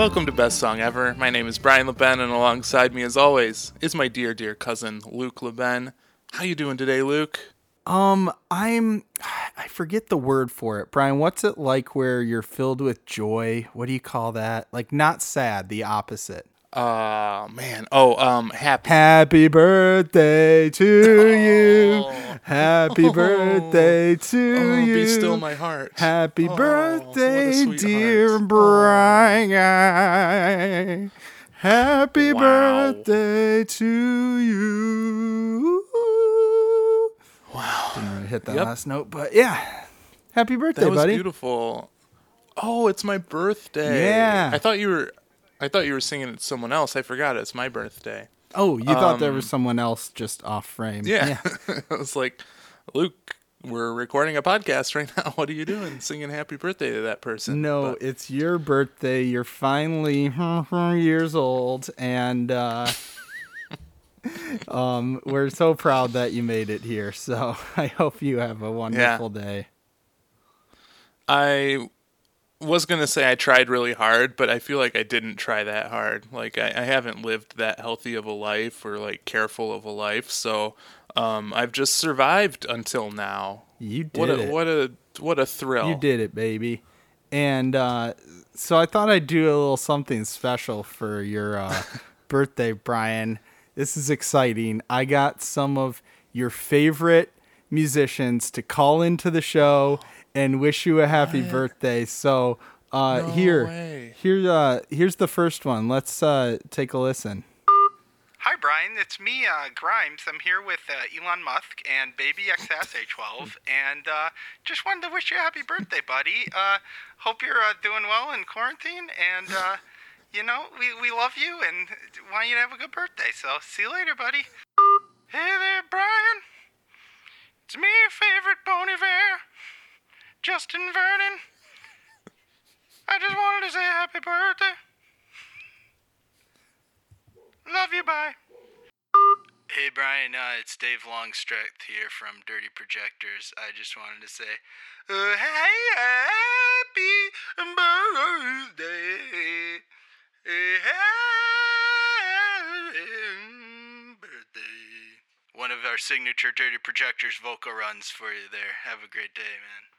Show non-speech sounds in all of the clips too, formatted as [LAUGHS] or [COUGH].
Welcome to Best Song Ever. My name is Brian LeBen, and alongside me, as always, is my dear, dear cousin Luke LeBen. How you doing today, Luke? Um, I'm I forget the word for it. Brian, what's it like where you're filled with joy? What do you call that? Like not sad, the opposite. Oh man. Oh, um, happy. Happy birthday to you. Happy Oh. birthday to Oh, you. be still my heart. Happy Oh, birthday, dear heart. Brian. Happy Wow. birthday to you. Wow. Didn't really hit that Yep. last note, but yeah. Happy birthday, buddy. That was buddy. beautiful. Oh, it's my birthday. Yeah. I thought you were. I thought you were singing it to someone else. I forgot it's my birthday. Oh, you thought there Um, was someone else just off frame. Yeah. [LAUGHS] I was like, Luke, we're recording a podcast right now. [LAUGHS] What are you doing? Singing happy birthday to that person. No, But- it's your birthday. You're finally [LAUGHS] years old, and uh, um, we're so proud that you made it here. So I hope you have a wonderful day. I was gonna say I tried really hard, but I feel like I didn't try that hard. Like I, I haven't lived that healthy of a life or like careful of a life, so um, I've just survived until now. You did What a it. what a what a thrill! You did it, baby. And uh, so I thought I'd do a little something special for your uh, [LAUGHS] birthday, Brian. This is exciting. I got some of your favorite musicians to call into the show and wish you a happy birthday. So uh, No here, way. here, uh, here's the first one. Let's uh, take a listen. Hi, Brian. It's me, uh, Grimes. I'm here with uh, Elon Musk and baby X Æ A-12, and uh, just wanted to wish you a happy birthday, buddy. Uh, hope you're uh, doing well in quarantine, and uh, you know we, we love you and want you to have a good birthday. So see you later, buddy. Hey there, Brian. It's me, your favorite Bon Iver, Justin Vernon. I just wanted to say happy birthday. Love you, bye. Hey, Brian, uh, it's Dave Longstreth here from Dirty Projectors. I just wanted to say, uh, hey, happy birthday. Hey, birthday. One of our signature Dirty Projectors vocal runs for you there. Have a great day, man.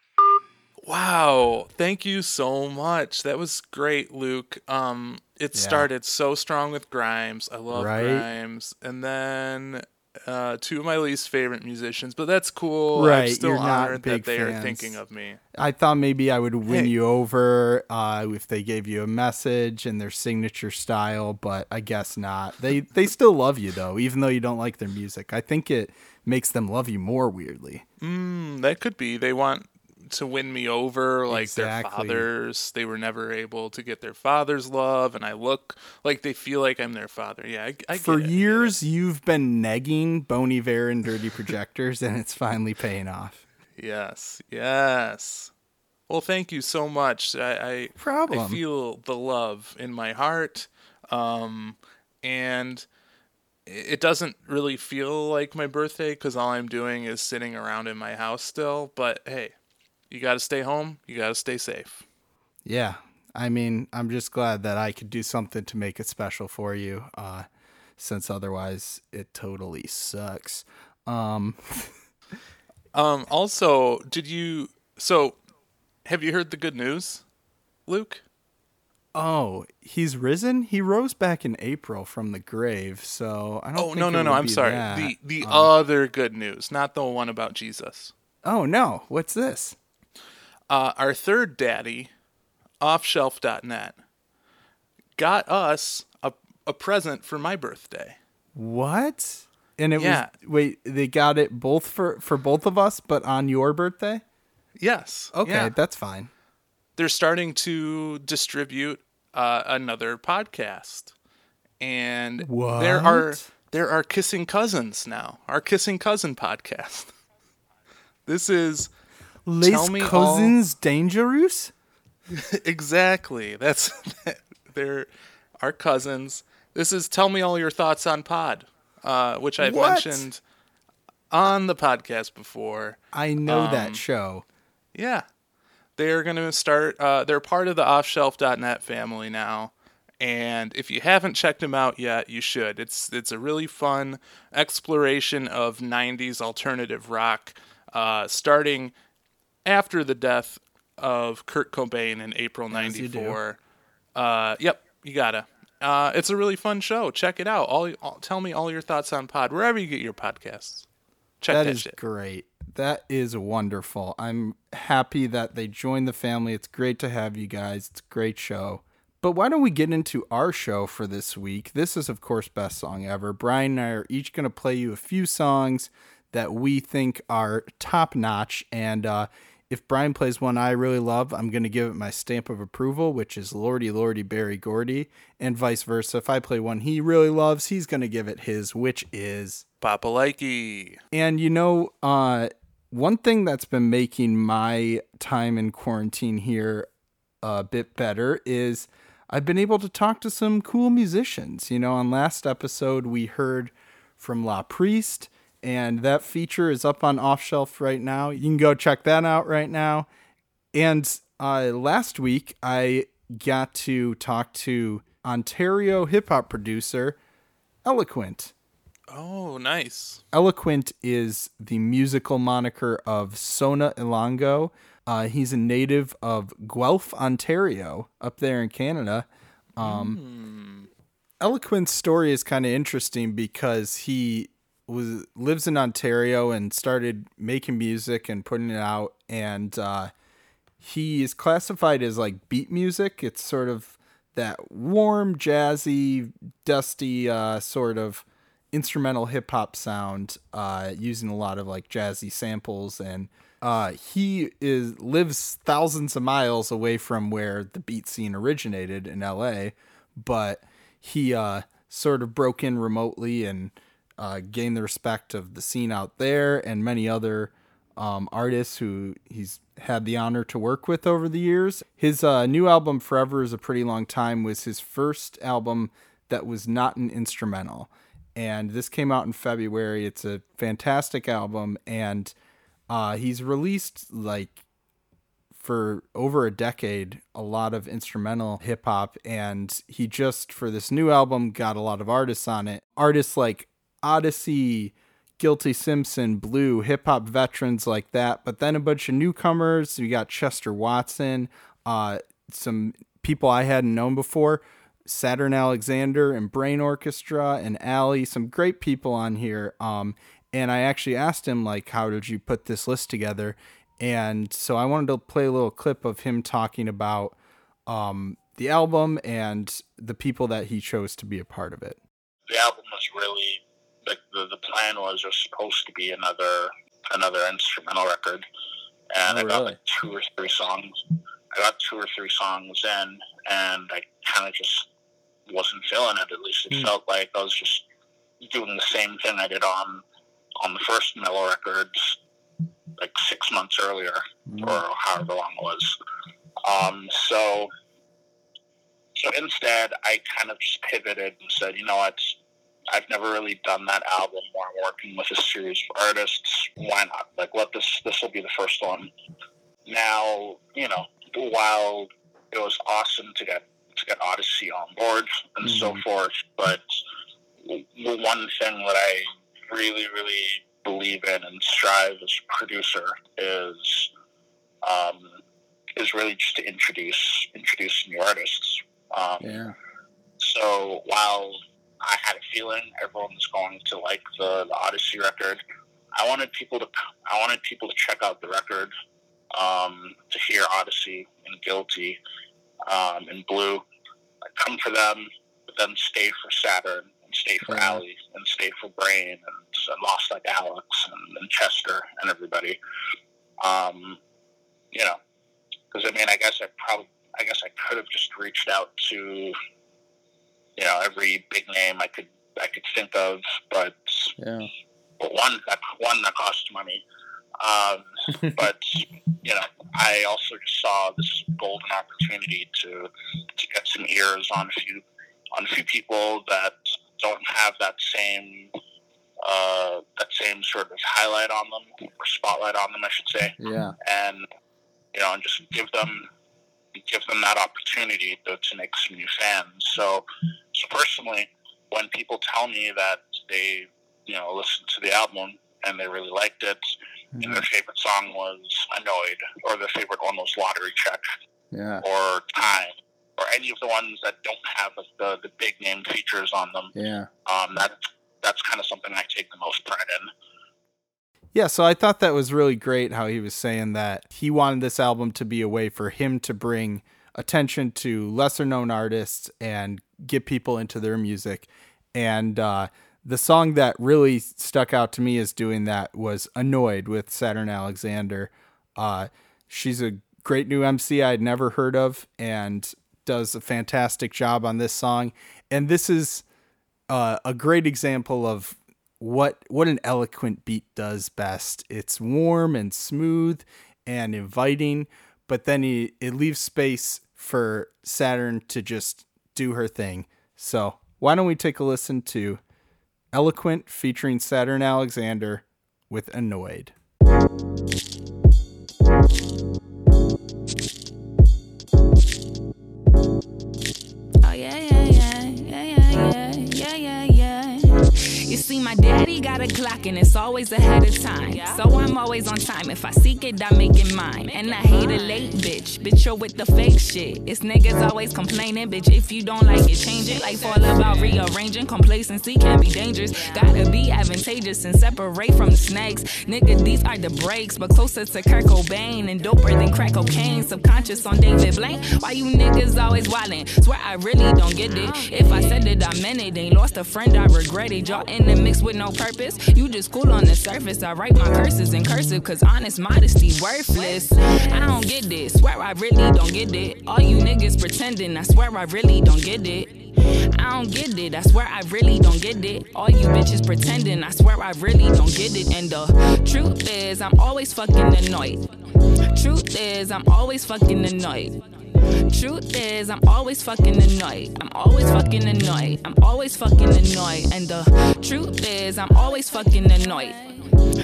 Wow, thank you so much. That was great, Luke. Um, it Yeah. started so strong with Grimes. I love Right? Grimes, and then uh, two of my least favorite musicians, but that's cool. Right, I'm still you're not honored big that they are thinking of me. I thought maybe I would win Hey. you over uh, if they gave you a message and their signature style, but I guess not. They they still love you though, even though you don't like their music. I think it makes them love you more weirdly. Mm, that could be. They want to win me over like their fathers. They were never able to get their father's love, and I look like they feel like I'm their father. Yeah, I, I For get it, I years, you've been negging Bon Iver and Dirty Projectors, and it's finally paying off. Yes, yes. Well, thank you so much. I, I I Problem. feel the love in my heart, um, and it doesn't really feel like my birthday because all I'm doing is sitting around in my house still. But hey, you got to stay home. You got to stay safe. Yeah, I mean, I'm just glad that I could do something to make it special for you, uh, since otherwise it totally sucks. Um, [LAUGHS] Um, also, did you? So, have you heard the good news, Luke? Oh, he's risen. He rose back in April from the grave. So I don't. Oh no, no, no! I'm sorry. that. The the Um, other good news, not the one about Jesus. Oh no! What's this? Uh, our third daddy, offshelf.net, got us a a present for my birthday. What? And it Yeah. was wait. They got it both for for both of us, but on your birthday. Yes. Okay, yeah. that's fine. They're starting to distribute uh, another podcast, and there are What? there are kissing cousins now. Our kissing cousin podcast. [LAUGHS] This is Les me all- cousins dangerous. [LAUGHS] exactly that's [LAUGHS] they're our cousins. This is tell me all your thoughts on pod, uh, which I've What? mentioned on the podcast before. I know Um, that show. Yeah. They're going to start, uh, they're part of the offshelf.net family now. And if you haven't checked them out yet, you should. It's it's a really fun exploration of '90s alternative rock, uh, starting after the death of Kurt Cobain in April As you do. '94. Uh, yep, you gotta. Uh, it's a really fun show. Check it out. All, all tell me all your thoughts on Pod wherever you get your podcasts. Check that, That is shit. great. That is wonderful. I'm happy that they joined the family. It's great to have you guys. It's a great show. But why don't we get into our show for this week? This is, of course, Best Song Ever. Brian and I are each going to play you a few songs that we think are top notch. And uh, if Brian plays one I really love, I'm going to give it my stamp of approval, which is Lordy Lordy Berry Gordy, and vice versa. If I play one he really loves, he's going to give it his, which is Papa Likey. and you know, uh, one thing that's been making my time in quarantine here a bit better is I've been able to talk to some cool musicians. You know, on last episode we heard from LA Priest, and that feature is up on Off Shelf right now. You can go check that out right now. And uh, last week I got to talk to Ontario hip hop producer Elaquent. Oh, nice. Elaquent is the musical moniker of Sona Ilongo. Uh, he's a native of Guelph, Ontario, up there in Canada. Um, Elaquent's story is kind of interesting because he was lives in Ontario and started making music and putting it out, and uh, he is classified as like beat music. It's sort of that warm, jazzy, dusty uh, sort of instrumental hip hop sound, uh, using a lot of like jazzy samples. And uh, he is lives thousands of miles away from where the beat scene originated in L.A., but he uh, sort of broke in remotely and uh, gained the respect of the scene out there and many other um, artists who he's had the honor to work with over the years. His uh, new album, Forever is a Pretty Long Time, was his first album that was not an instrumental. And this came out in February. It's a fantastic album. And uh, he's released, like, for over a decade, a lot of instrumental hip hop. And he just, for this new album, got a lot of artists on it. Artists like Oddisee, Guilty Simpson, Blu, hip hop veterans like that. But then a bunch of newcomers. You got Chester Watson, uh, some people I hadn't known before. Saturn Alexander and Brain Orchestra and Alley, some great people on here. Um, and I actually asked him like, how did you put this list together? And so I wanted to play a little clip of him talking about um, the album and the people that he chose to be a part of it. the album was really like the, the plan was was supposed to be another another instrumental record and Oh, I got really? like two or three songs I got two or three songs in and I kind of just wasn't feeling it at least it Hmm. felt like I was just doing the same thing I did on on the first mellow records like six months earlier or however long it was. Um, so, so instead, I kind of just pivoted and said, you know what? I've never really done that album where I'm working with a series of artists. Why not? Like, let this this will be the first one. Now, you know, while it was awesome to get to get Oddisee on board and so forth, but the one thing that I really, really believe in and strive as a producer is um, is really just to introduce introduce new artists. Um, Yeah. So while I had a feeling everyone was going to like the, the Oddisee record, I wanted people to I wanted people to check out the record, um, to hear Oddisee and Guilty, um, and Blu. I'd come for them, but then stay for Saturn and stay for Yeah. Alley and stay for Brain and, and Lost Like Alex and, and Chester and everybody. Um, you know, because I mean, I guess I probably, I guess I could have just reached out to, you know, every big name I could, I could think of, but Yeah. but one that one that costs money. Um, [LAUGHS] but you know, I also just saw this golden opportunity to to get some ears on a few on a few people that don't have that same uh, that same sort of highlight on them or spotlight on them, I should say Yeah. and you know, and just give them give them that opportunity to, to make some new fans. So, so personally, when people tell me that they, you know, listened to the album and they really liked it, mm-hmm. and their favorite song was "Annoyed," or their favorite one was "Lottery Check," yeah. or "Time," or any of the ones that don't have the the big name features on them. Yeah, um, that that's kind of something I take the most pride in. Yeah, so I thought that was really great how he was saying that he wanted this album to be a way for him to bring attention to lesser known artists and get people into their music. And uh, the song that really stuck out to me as doing that was Annoyed with Saturn Alexander. Uh, she's a great new MC I'd never heard of and does a fantastic job on this song. And this is uh, a great example of what what an Elaquent beat does best. It's warm and smooth and inviting, but then he, it leaves space for Saturn to just do her thing. So why don't we take a listen to Elaquent featuring Saturn Alexander with Annoyed. Oh yeah, yeah, yeah, yeah, yeah, yeah, yeah, yeah. You see, my daddy got a clock and it's always ahead of time. So I'm always on time. If I seek it, I make it mine. And I hate a late bitch. Bitch, you're with the fake shit. It's niggas always complaining, bitch. If you don't like it, change it. Like all about rearranging. Complacency can be dangerous. Gotta be advantageous and separate from the snakes. Nigga, these are the breaks, but closer to Kurt Cobain and doper than crack cocaine. Subconscious on David Blaine. Why you niggas always wildin'? Swear I really don't get it. If I said it, I meant it. Ain't lost a friend, I regret it. Y'all in the mix with no purpose. You just cool on the surface. I write my curses in cursive, cause honest modesty worthless. I don't get this, swear I really don't get it. All you niggas pretending, I swear I really don't get it. I don't get it, I swear I really don't get it. All you bitches pretending, I swear I really don't get it. And the truth is, I'm always fucking annoyed. Truth is, I'm always fucking annoyed. Truth is, I'm always fucking annoyed. I'm always fucking annoyed. I'm always fucking annoyed. And the truth is, I'm always fucking annoyed.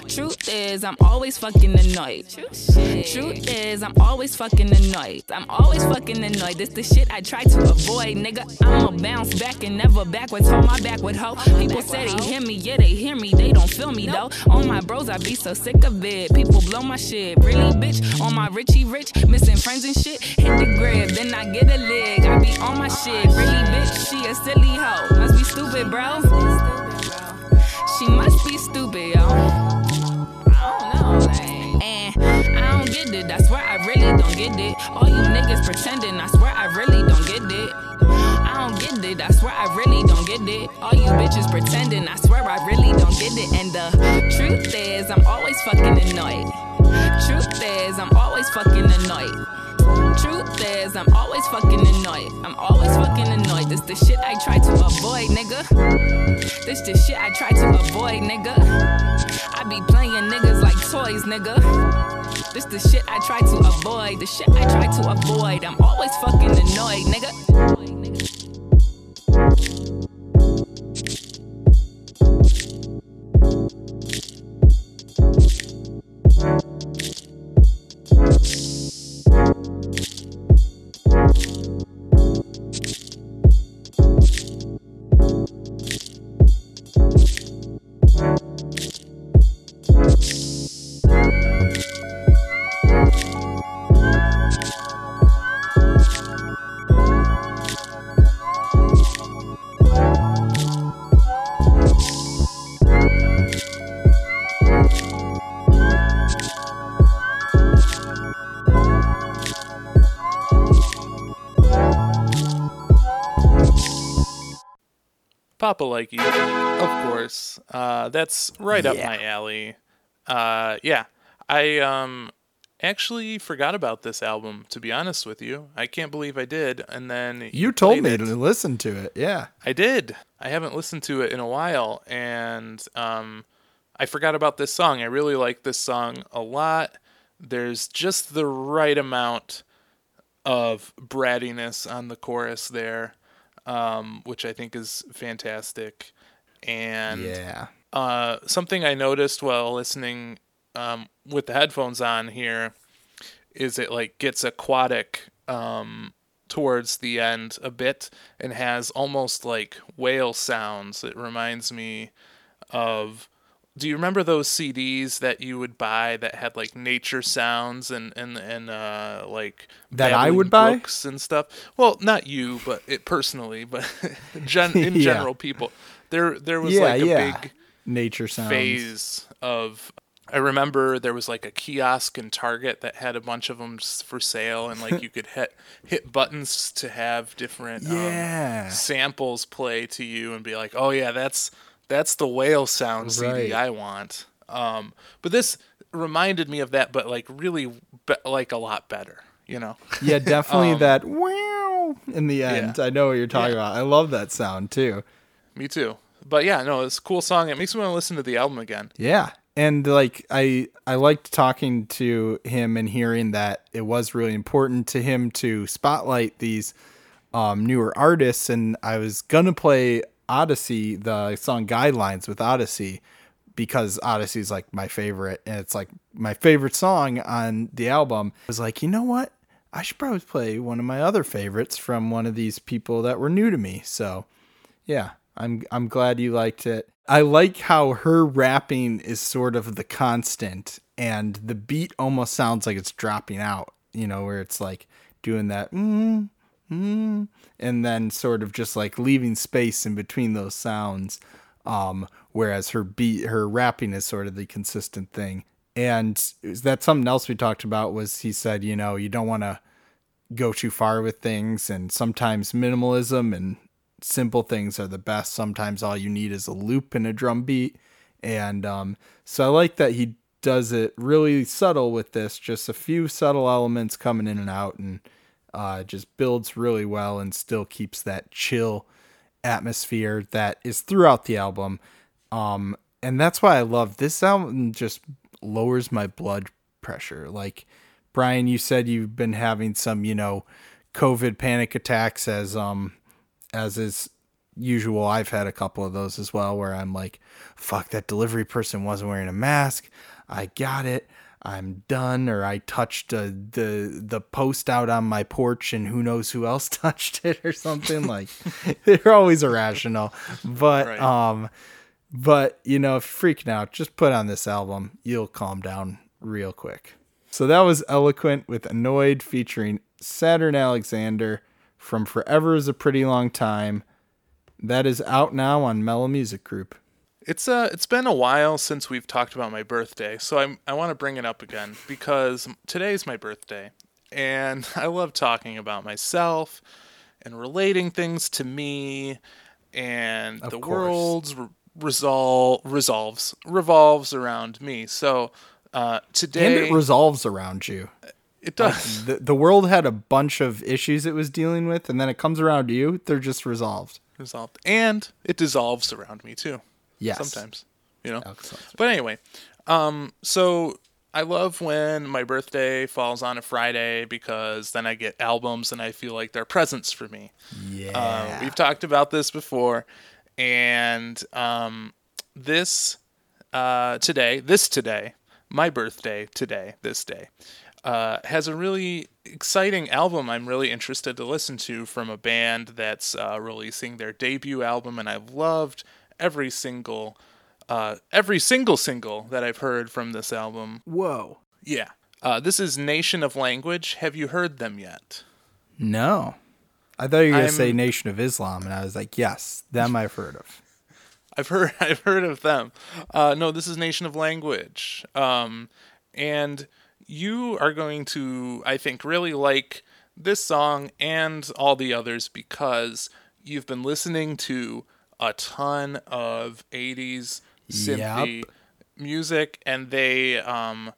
Truth is, I'm always fucking annoyed. Truth is, I'm always fucking annoyed. I'm always fucking annoyed. This the shit I try to avoid, nigga. I'ma bounce back and never backwards. Hold my back with hope. People say they hear me, yeah, they hear me. They don't feel me though. On my bros, I be so sick of it. People blow my shit. Really, bitch? On my Richie Rich, missing friends and shit. Hit the grip, then I get a leg. I be on my shit. Really, bitch? She a silly hoe. Must be stupid, bro. She must be stupid, get it. All you niggas pretending, I swear I really don't get it. I don't get it, I swear I really don't get it. All you bitches pretending, I swear I really don't get it. And the truth is, I'm always fucking annoyed. Truth is, I'm always fucking annoyed. Truth is, I'm always fucking annoyed. I'm always fucking annoyed. This the shit I try to avoid, nigga. This the shit I try to avoid, nigga. I be playing niggas like toys, nigga. This the shit I try to avoid. The shit I try to avoid. I'm always fucking annoyed, nigga. Papa Like You, of course. Uh, that's right yeah. up my alley. Uh, yeah, I um actually forgot about this album. To be honest with you, I can't believe I did. And then you told me it. to listen to it. Yeah, I did. I haven't listened to it in a while, and um, I forgot about this song. I really like this song a lot. There's just the right amount of brattiness on the chorus there um, which I think is fantastic. And yeah, uh, something I noticed while listening um, with the headphones on here is it like gets aquatic um, towards the end a bit and has almost like whale sounds. It reminds me of. Do you remember those CDs that you would buy that had like nature sounds and and and uh, like That I would buy? brooks and stuff? Well, not you, but it personally, but [LAUGHS] gen- in [LAUGHS] Yeah. general, people. There there was yeah, like a yeah. big Nature sounds. phase of I remember there was like a kiosk in Target that had a bunch of them for sale, and like you [LAUGHS] could hit hit buttons to have different Yeah. um, samples play to you, and be like, "Oh yeah, that's that's the whale sound CD Right. I want." Um, but this reminded me of that, but like really, be- like a lot better, you know. Yeah, [LAUGHS] definitely Um, that wow in the end. I know what you're talking about. I love that sound too. Me too. But yeah, no, it's a cool song. It makes me want to listen to the album again. Yeah. And like I I liked talking to him and hearing that it was really important to him to spotlight these um, newer artists and I was gonna play Oddisee, the song Guidelines with Oddisee, because Oddisee is like my favorite and it's like my favorite song on the album. I was like, you know what? I should probably play one of my other favorites from one of these people that were new to me. So yeah, I'm I'm glad you liked it. I like how her rapping is sort of the constant and the beat almost sounds like it's dropping out, you know, where it's like doing that mm, mm, and then sort of just like leaving space in between those sounds. Um, whereas her beat her rapping is sort of the consistent thing. And that's something else we talked about was he said, you know, you don't want to go too far with things and sometimes minimalism and simple things are the best sometimes all you need is a loop and a drum beat and um, so i like that he does it really subtle with this just a few subtle elements coming in and out and uh, just builds really well and still keeps that chill atmosphere that is throughout the album um, and that's why i love this album just lowers my blood pressure like Brian, you said you've been having some, you know, COVID panic attacks as um as is usual. I've had a couple of those as well where I'm like, fuck that delivery person wasn't wearing a mask. I got it. I'm done or I touched uh, the the post out on my porch and who knows who else [LAUGHS] touched it or something like [LAUGHS] they're always irrational. But Right. um but you know, freaking out, just put on this album. You'll calm down real quick. So that was Elaquent with Annoyed featuring Saturn Alexander from Forever is a Pretty Long Time. That is out now on Mellow Music Group. It's uh it's been a while since we've talked about my birthday, so I'm I want to bring it up again because today's my birthday and [LAUGHS] I love talking about myself and relating things to me and Of the course. world's re- resol- resolves revolves around me. So uh And it resolves around you. it does. The, the world had a bunch of issues it was dealing with, and then it comes around to you. They're just resolved. resolved and it dissolves around me too. Yes. Sometimes, you know. But anyway, um, so I love when my birthday falls on a Friday because then I get albums and I feel like they're presents for me. Yeah. Uh, we've talked about this before, and um, this uh, today, this today, my birthday today, this day, uh, has a really exciting album I'm really interested to listen to from a band that's uh, releasing their debut album, and I've loved every single. Uh, every single single that I've heard from this album. Whoa. Yeah. Uh, this is Nation of Language. Have you heard them yet? No. I thought you were going to say Nation of Islam, and I was like, yes, them I've heard of. I've heard [LAUGHS] I've heard of them. Uh, no, this is Nation of Language, um, and you are going to, I think, really like this song and all the others because you've been listening to a ton of '80s synthy Yep. music, and they um,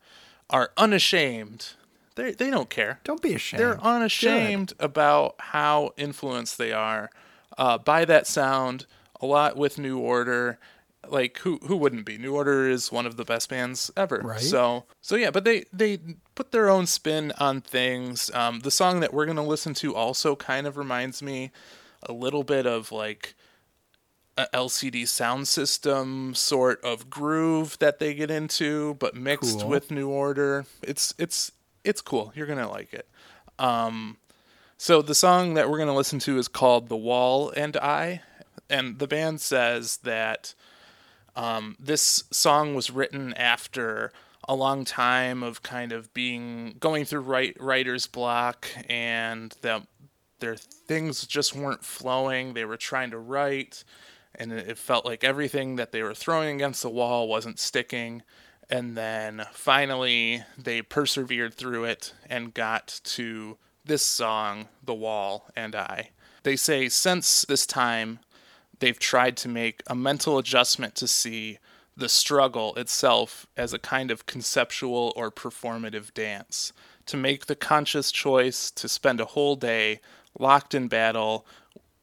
are unashamed. They they don't care. Don't be ashamed. They're unashamed about how influenced they are uh, by that sound. A lot with New Order. Like who who wouldn't be? New Order is one of the best bands ever. Right. So so yeah, but they they put their own spin on things. Um, the song that we're gonna listen to also kind of reminds me a little bit of like a LCD Soundsystem sort of groove that they get into, but mixed Cool. with New Order. It's it's it's cool. You're gonna like it. Um, So the song that we're going to listen to is called The Wall and I. And the band says that um, this song was written after a long time of kind of being going through write, writer's block and that their things just weren't flowing. They were trying to write and it felt like everything that they were throwing against the wall wasn't sticking. And then finally, they persevered through it and got to this song, The Wall and I. They say since this time, they've tried to make a mental adjustment to see the struggle itself as a kind of conceptual or performative dance, to make the conscious choice to spend a whole day locked in battle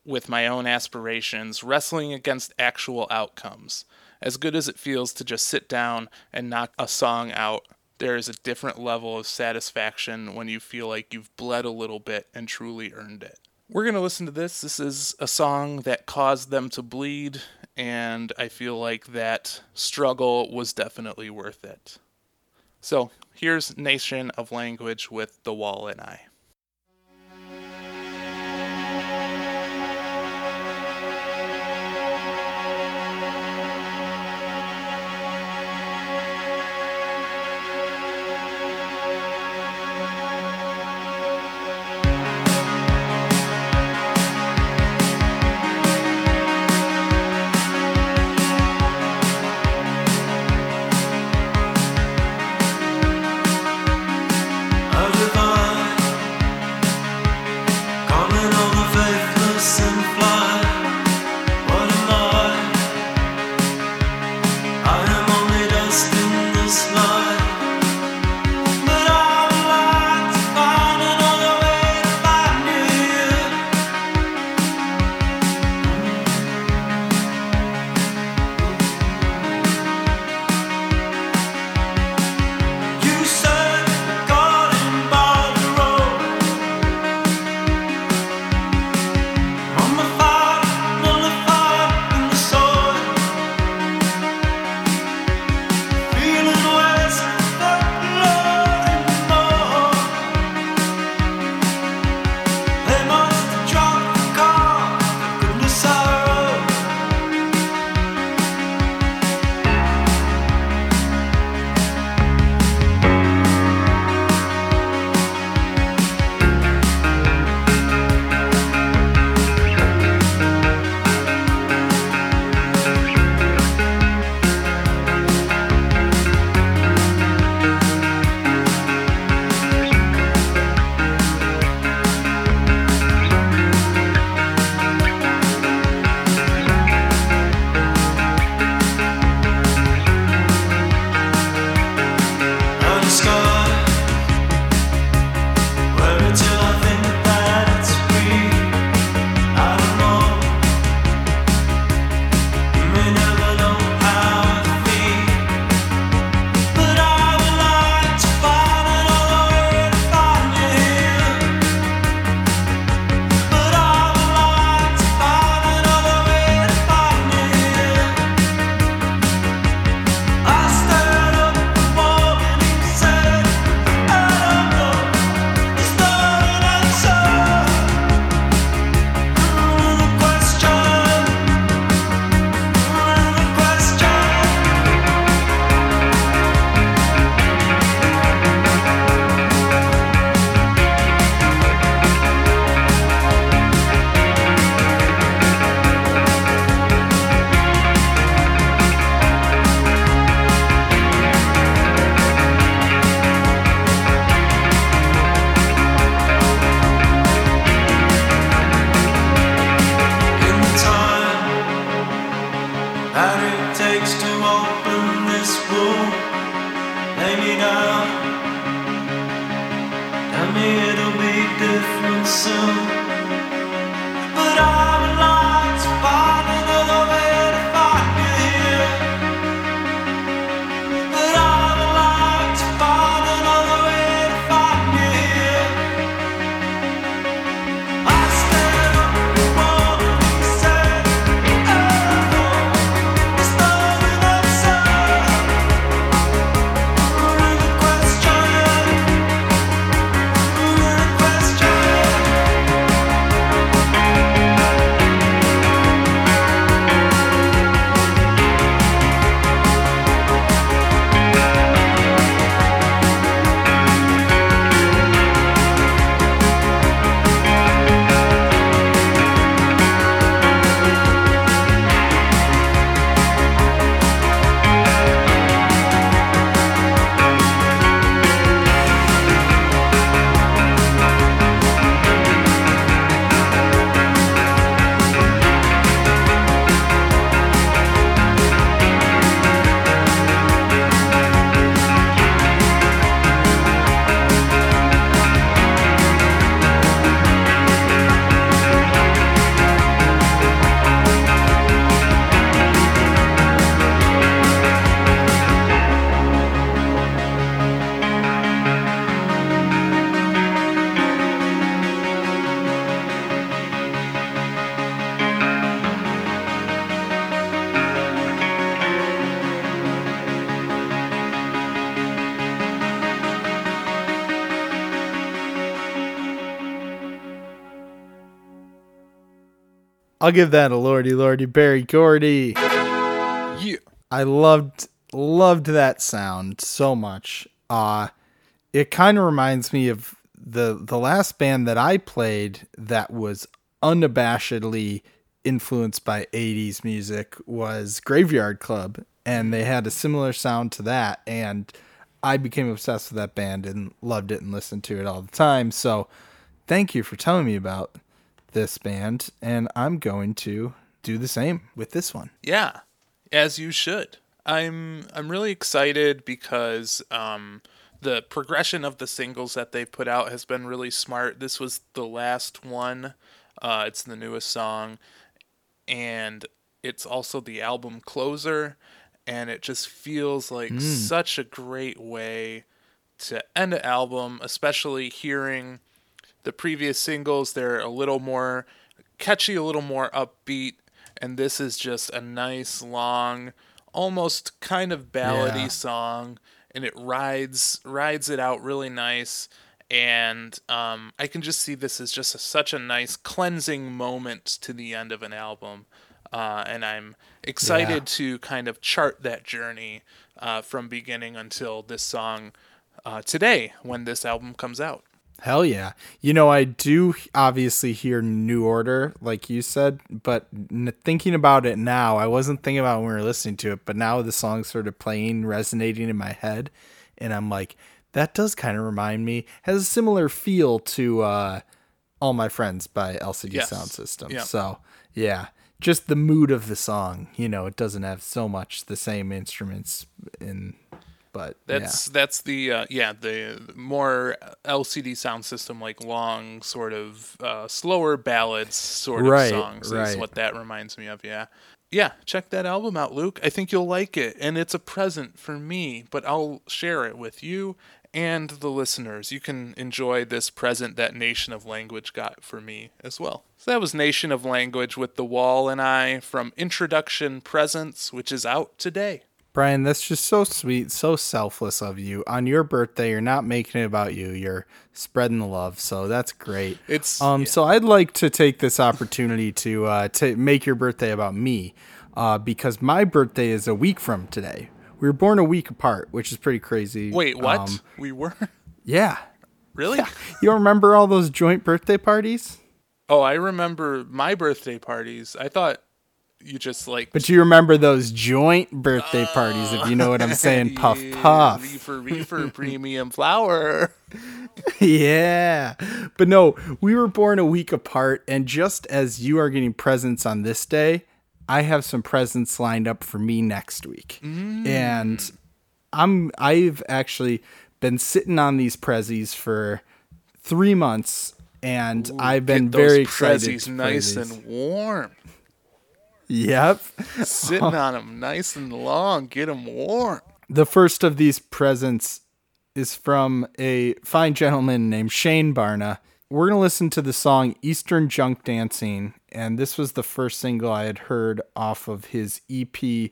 with my own aspirations, wrestling against actual outcomes. As good as it feels to just sit down and knock a song out, there is a different level of satisfaction when you feel like you've bled a little bit and truly earned it. We're going to listen to this. This is a song that caused them to bleed, and I feel like that struggle was definitely worth it. So here's Nation of Language with The Wall and I. I'll give that a lordy lordy Berry Gordy. Yeah. I loved loved that sound so much. Uh it kind of reminds me of the the last band that I played that was unabashedly influenced by 80s music was Graveyard Club and they had a similar sound to that and I became obsessed with that band and loved it and listened to it all the time. So thank you for telling me about this band and I'm going to do the same with this one. Yeah, as you should. I'm I'm really excited because um, the progression of the singles that they put out has been really smart. This was the last one. Uh, it's the newest song, and it's also the album closer, and it just feels like such a great way to end an album, especially hearing the previous singles. They're a little more catchy, a little more upbeat, and this is just a nice, long, almost kind of ballady Yeah. song, and it rides rides it out really nice. And um, I can just see this as just a, such a nice cleansing moment to the end of an album. Uh, and I'm excited Yeah. to kind of chart that journey uh, from beginning until this song uh, today when this album comes out. Hell yeah. You know, I do obviously hear New Order, like you said, but n- thinking about it now, I wasn't thinking about it when we were listening to it, but now the song's sort of playing, resonating in my head. And I'm like, that does kind of remind me, has a similar feel to uh, All My Friends by LCD Yes. Soundsystem. Yeah. So, yeah, just the mood of the song. You know, it doesn't have so much the same instruments in, but That's that's the uh, yeah the more LCD Soundsystem like long sort of uh, slower ballads sort of Right, songs is what that reminds me of. Yeah, yeah. Check that album out, Luke. I think you'll like it, and it's a present for me. But I'll share it with you and the listeners. You can enjoy this present that Nation of Language got for me as well. So that was Nation of Language with the Wall and I from Introduction, Presence, which is out today. Brian, that's just so sweet, so selfless of you. On your birthday, you're not making it about you. You're spreading the love. So that's great. It's- um. yeah. So I'd like to take this opportunity to uh, to make your birthday about me, uh, because my birthday is a week from today. We were born a week apart, which is pretty crazy. Wait, what? Um, we were [LAUGHS] yeah. really? You remember all those joint birthday parties? Oh, I remember my birthday parties. I thought you just like But you remember those joint birthday parties, if you know what I'm oh, saying? [LAUGHS] Puff, Yeah, puff. reefer, reefer, premium flower. [LAUGHS] yeah. But no, we were born a week apart. And just as you are getting presents on this day, I have some presents lined up for me next week. And mm. I'm I've actually been sitting on these prezzies for three months and I've been very excited. prezzies nice and warm. Yep. Sitting [LAUGHS] on them nice and long. Get them warm. The first of these presents is from a fine gentleman named Shane Barna. We're going to listen to the song Eastern Junk Dancing, and this was the first single I had heard off of his EP,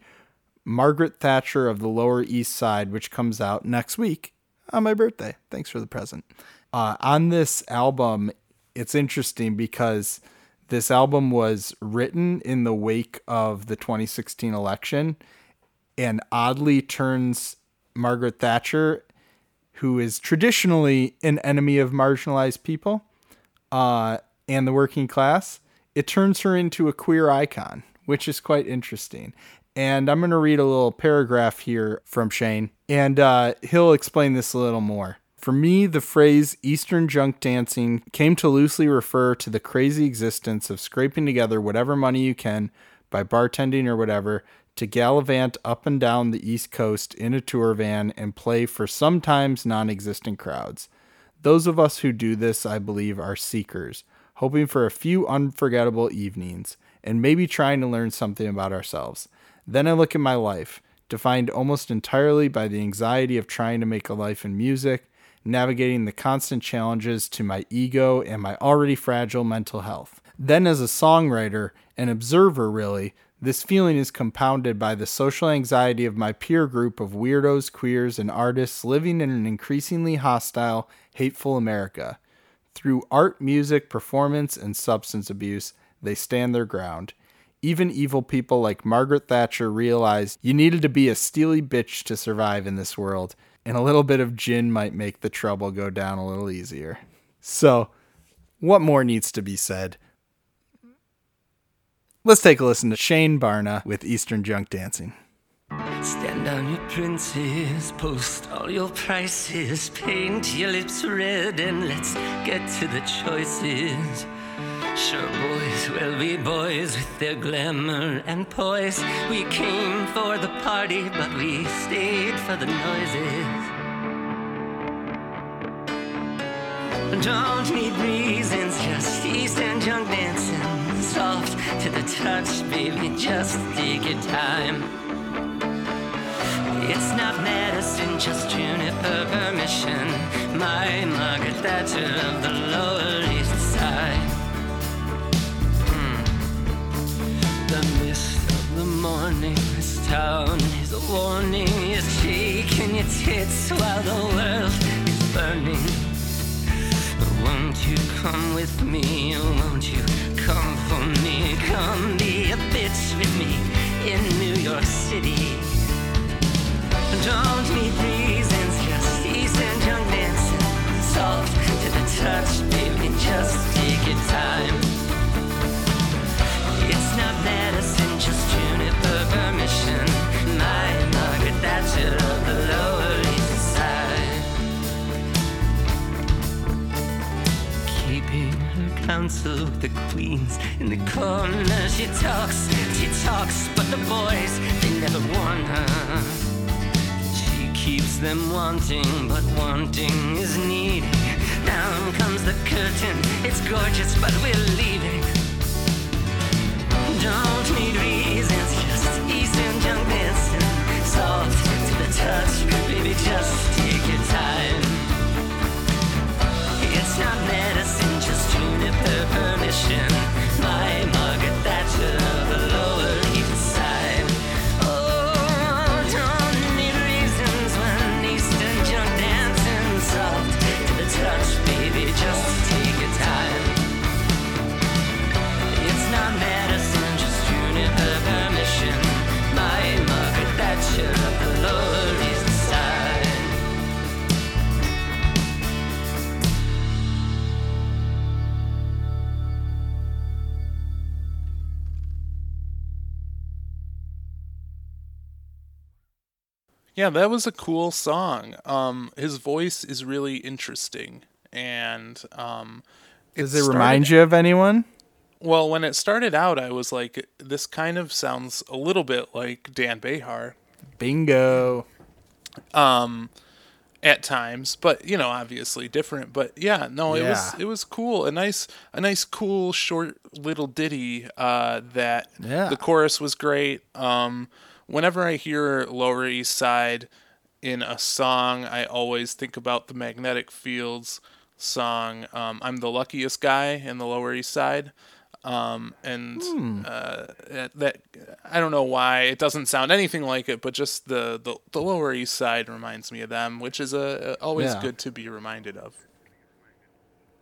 Margaret Thatcher of the Lower East Side, which comes out next week on my birthday. Thanks for the present. Uh, on this album, it's interesting because this album was written in the wake of the 2016 election and oddly turns Margaret Thatcher, who is traditionally an enemy of marginalized people uh, and the working class, it turns her into a queer icon, which is quite interesting. And I'm going to read a little paragraph here from Shane, and uh, he'll explain this a little more. For me, the phrase Eastern junk dancing came to loosely refer to the crazy existence of scraping together whatever money you can by bartending or whatever to gallivant up and down the East Coast in a tour van and play for sometimes non existent crowds. Those of us who do this, I believe, are seekers, hoping for a few unforgettable evenings and maybe trying to learn something about ourselves. Then I look at my life, defined almost entirely by the anxiety of trying to make a life in music, navigating the constant challenges to my ego and my already fragile mental health. Then, as a songwriter, an observer really, this feeling is compounded by the social anxiety of my peer group of weirdos, queers, and artists living in an increasingly hostile, hateful America. Through art, music, performance, and substance abuse, they stand their ground. Even evil people like Margaret Thatcher realized you needed to be a steely bitch to survive in this world, and a little bit of gin might make the trouble go down a little easier. So, what more needs to be said? Let's take a listen to Shane Barna with Eastern Junk Dancing. Stand down your princes, post all your prices, paint your lips red, and let's get to the choices. Sure, boys will be boys with their glamour and poise. We came for the party, but we stayed for the noises. Don't need reasons, just Eastern junk dancing. Soft to the touch, baby, just take your time. It's not medicine, just juniper permission. My Margaret Thatcher of the Lower East morning, this town is a warning. You're shaking your tits while the world is burning. Won't you come with me? Won't you come for me? Come be a bitch with me in New York City. Don't need reasons, just Eastern junk dancing. Soft to the touch, baby, just Counsel with the queens in the corner. She talks, she talks, but the boys, they never want her. She keeps them wanting, but wanting is needing. Down comes the curtain, it's gorgeous, but we're leaving. Don't need reasons, just Eastern junk dancing. Soft to the touch, baby, just not medicine, just juniper permission. Yeah, that was a cool song. Um, his voice is really interesting, and um, Does it remind you of anyone? Well, when it started out, I was like, this kind of sounds a little bit like Dan Bejar Bingo. at times, but you know, obviously different. But yeah, no, it was it was cool. A nice, a nice, cool, short little ditty. Uh, that Yeah. the chorus was great. Um, whenever I hear Lower East Side in a song, I always think about the Magnetic Fields song. Um, I'm the luckiest guy in the Lower East Side. Um, and uh, that, that I don't know why it doesn't sound anything like it, but just the, the, the Lower East Side reminds me of them, which is a, a- always Yeah. good to be reminded of.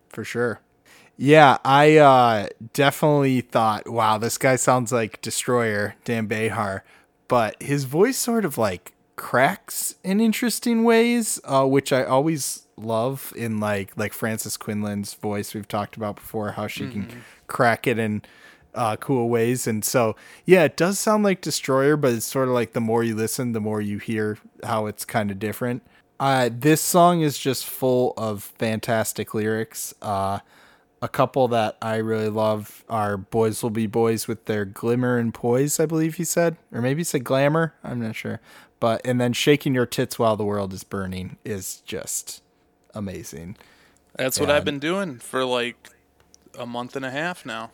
for sure. Yeah, I uh, definitely thought, wow, this guy sounds like Destroyer, Dan Bejar, but his voice sort of like cracks in interesting ways, uh, which I always love in like like Frances Quinlan's voice we've talked about before, how she can crack it in uh, cool ways. And so, yeah, it does sound like Destroyer, but it's sort of like the more you listen, the more you hear how it's kind of different. Uh, this song is just full of fantastic lyrics. Uh, a couple that I really love are Boys Will Be Boys with their glimmer and poise, I believe he said. Or maybe he said glamour. I'm not sure. But, and then Shaking Your Tits While the World is Burning is just amazing. That's what I've been doing for like a month and a half now.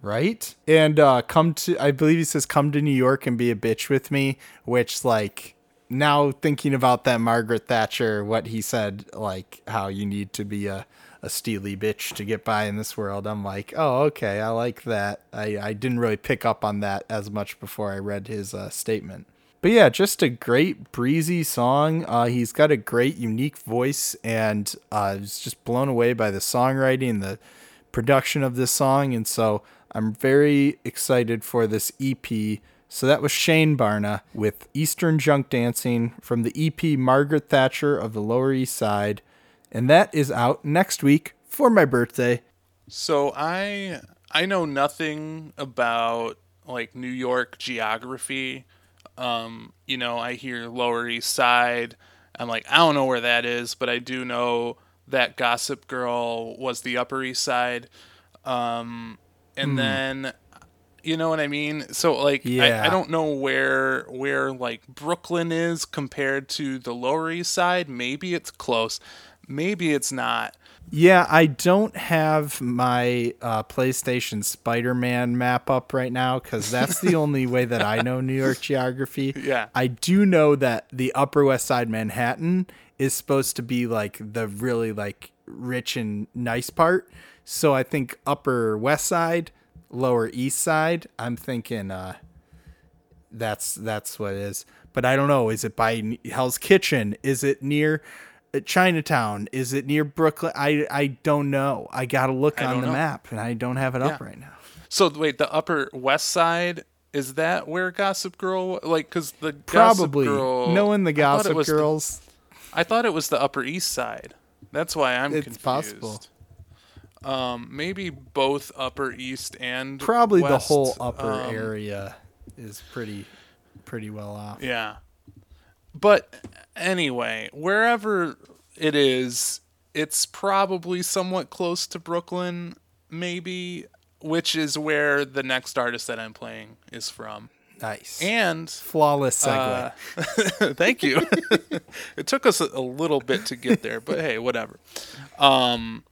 right? And uh come to I believe he says come to New York and be a bitch with me, which like now thinking about that Margaret Thatcher, what he said, like how you need to be a a steely bitch to get by in this world. I'm like, oh, okay, I like that. I, I didn't really pick up on that as much before I read his uh, statement. But yeah, just a great breezy song. Uh, he's got a great unique voice, and uh, I was just blown away by the songwriting, the production of this song, and so I'm very excited for this EP. So that was Shane Barna with Eastern Junk Dancing from the EP Margaret Thatcher of the Lower East Side, and that is out next week for my birthday. So I I know nothing about like New York geography. Um, you know, I hear Lower East Side. I'm like, I don't know where that is, but I do know that Gossip Girl was the Upper East Side. Um, and then you know what I mean? So like Yeah. I, I don't know where where like Brooklyn is compared to the Lower East Side. Maybe it's close. Maybe it's not. Yeah, I don't have my uh, PlayStation Spider Man map up right now because that's the [LAUGHS] only way that I know New York geography. Yeah. I do know that the Upper West Side Manhattan is supposed to be like the really like rich and nice part. So I think Upper West Side, Lower East Side. I'm thinking uh, that's that's what it is. But I don't know. Is it by Hell's Kitchen? Is it near Chinatown? Is it near Brooklyn? I I don't know. I gotta look I on the know. map, and I don't have it up right now. So wait, the Upper West Side is that where Gossip Girl? Like, because the Probably Gossip Girl, knowing the I Gossip the- Girls. I thought it was the Upper East Side. That's why I'm It's confused. possible. Um, maybe both Upper East and Probably the whole upper um, area is pretty pretty well off. Yeah. But anyway, wherever it is, it's probably somewhat close to Brooklyn, maybe, which is where the next artist that I'm playing is from. Nice. And Flawless segue. Uh, [LAUGHS] thank you. [LAUGHS] it took us a, a little bit to get there, but hey, whatever. Um,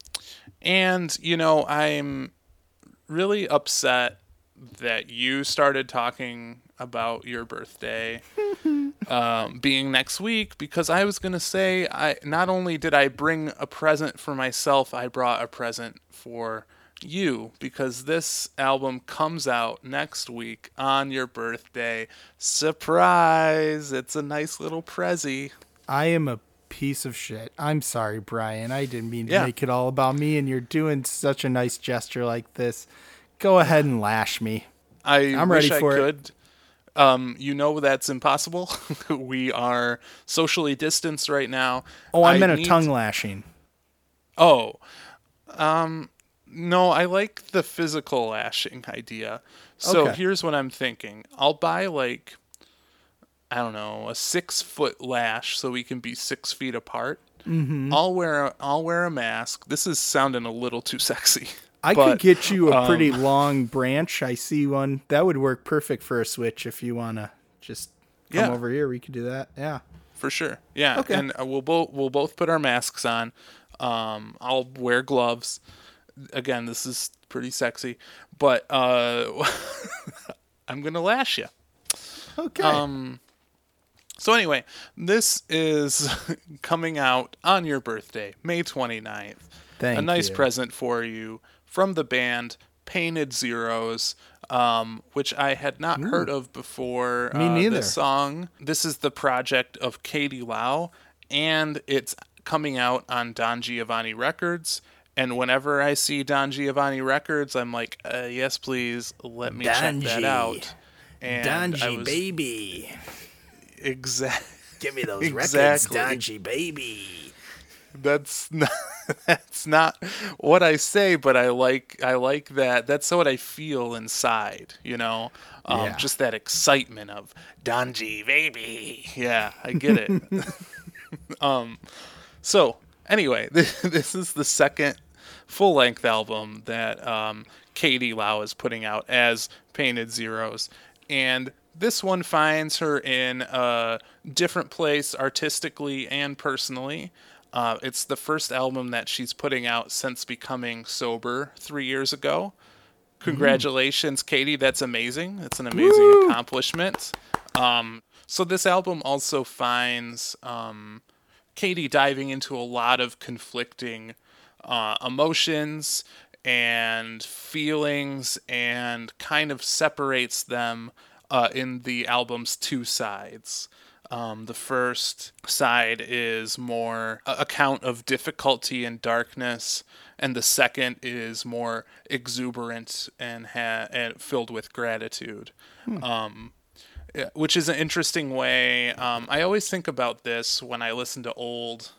and you know, I'm really upset that you started talking about your birthday [LAUGHS] um, being next week because I was gonna say I not only did I bring a present for myself, I brought a present for you because this album comes out next week on your birthday. Surprise! It's a nice little prezi. I am a piece of shit. I'm sorry, Brian. I didn't mean to Yeah. make it all about me, and you're doing such a nice gesture like this. Go ahead and lash me. I I'm ready for I it. Um, you know that's impossible. [LAUGHS] we are socially distanced right now. Oh, I, I meant a tongue lashing. Oh, um, no, I like the physical lashing idea. So Okay. here's what I'm thinking. I'll buy like, I don't know, a six foot lash so we can be six feet apart. Mm-hmm. I'll wear I'll wear a mask. This is sounding a little too sexy. [LAUGHS] I but, could get you a pretty um, long branch. I see one that would work perfect for a switch if you want to just come Yeah. over here. We could do that. Yeah. for sure. Yeah, Okay. and uh, we'll both we'll both put our masks on. Um, I'll wear gloves. Again, this is pretty sexy, but uh, [LAUGHS] I'm gonna lash you. Okay. Um, so anyway, this is [LAUGHS] coming out on your birthday, May 29th. Thank a nice you. present for you from the band Painted Zeros, um, which I had not heard of before. Me uh, neither. This song. This is the project of Katie Lau, and it's coming out on Don Giovanni Records. And whenever I see Don Giovanni Records, I'm like, uh, yes, please, let me check that out. And I was baby. [LAUGHS] exact. Give me those [LAUGHS] Exactly. Donji baby. That's not, [LAUGHS] that's not what I say, but I like I like that. That's what I feel inside, you know. Um, Yeah. Just that excitement of Donji baby. Yeah, I get it. [LAUGHS] um, so anyway, [LAUGHS] this, this is the second full length album that um, Katie Lau is putting out as Painted Zeros, and this one finds her in a different place artistically and personally. Uh, it's the first album that she's putting out since becoming sober three years ago. Congratulations, Katie. That's amazing. That's an amazing accomplishment. Um, so this album also finds um, Katie diving into a lot of conflicting uh, emotions and feelings and kind of separates them uh, in the album's two sides. Um, the first side is more a account of difficulty and darkness, and the second is more exuberant and ha- and filled with gratitude. Um, which is an interesting way. Um, I always think about this when I listen to old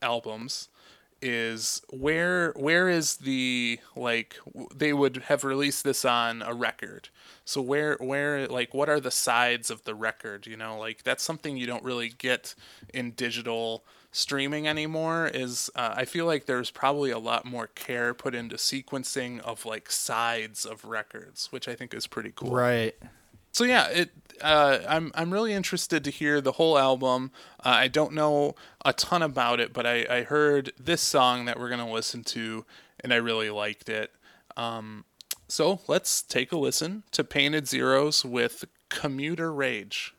albums is where where is the like they would have released this on a record so where where like what are the sides of the record you know like that's something you don't really get in digital streaming anymore is uh, i feel like there's probably a lot more care put into sequencing of like sides of records which i think is pretty cool Right. so yeah, it. Uh, I'm I'm really interested to hear the whole album. Uh, I don't know a ton about it, but I, I heard this song that we're gonna listen to, and I really liked it. Um, so let's take a listen to Painted Zeros with Commuter Rage.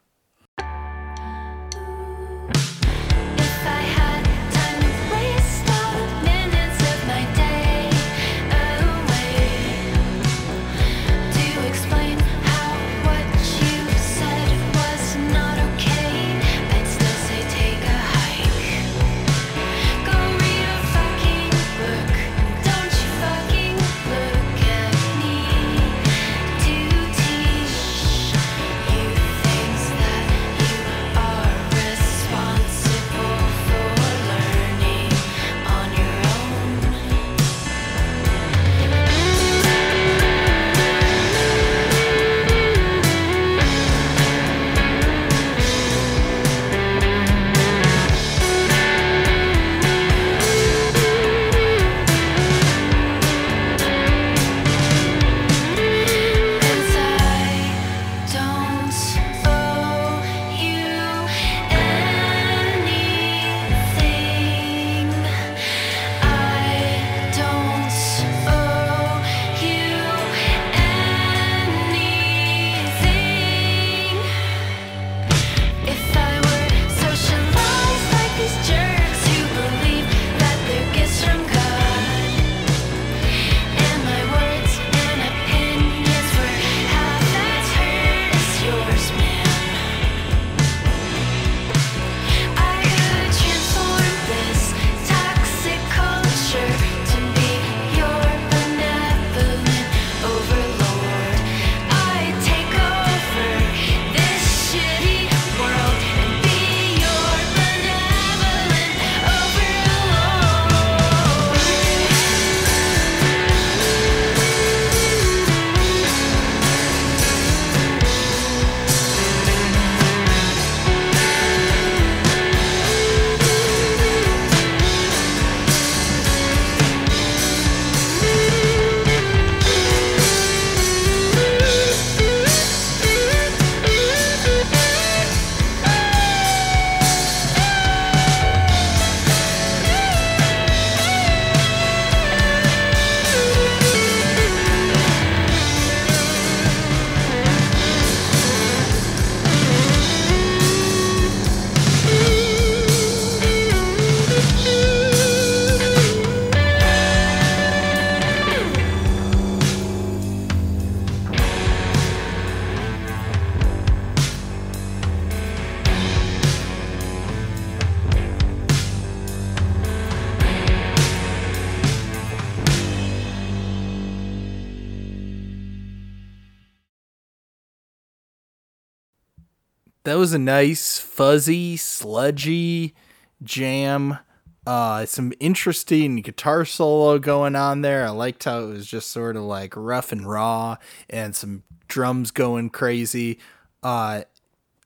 That was a nice, fuzzy, sludgy jam. Uh, some interesting guitar solo going on there. I liked how it was just sort of like rough and raw, and some drums going crazy. Uh,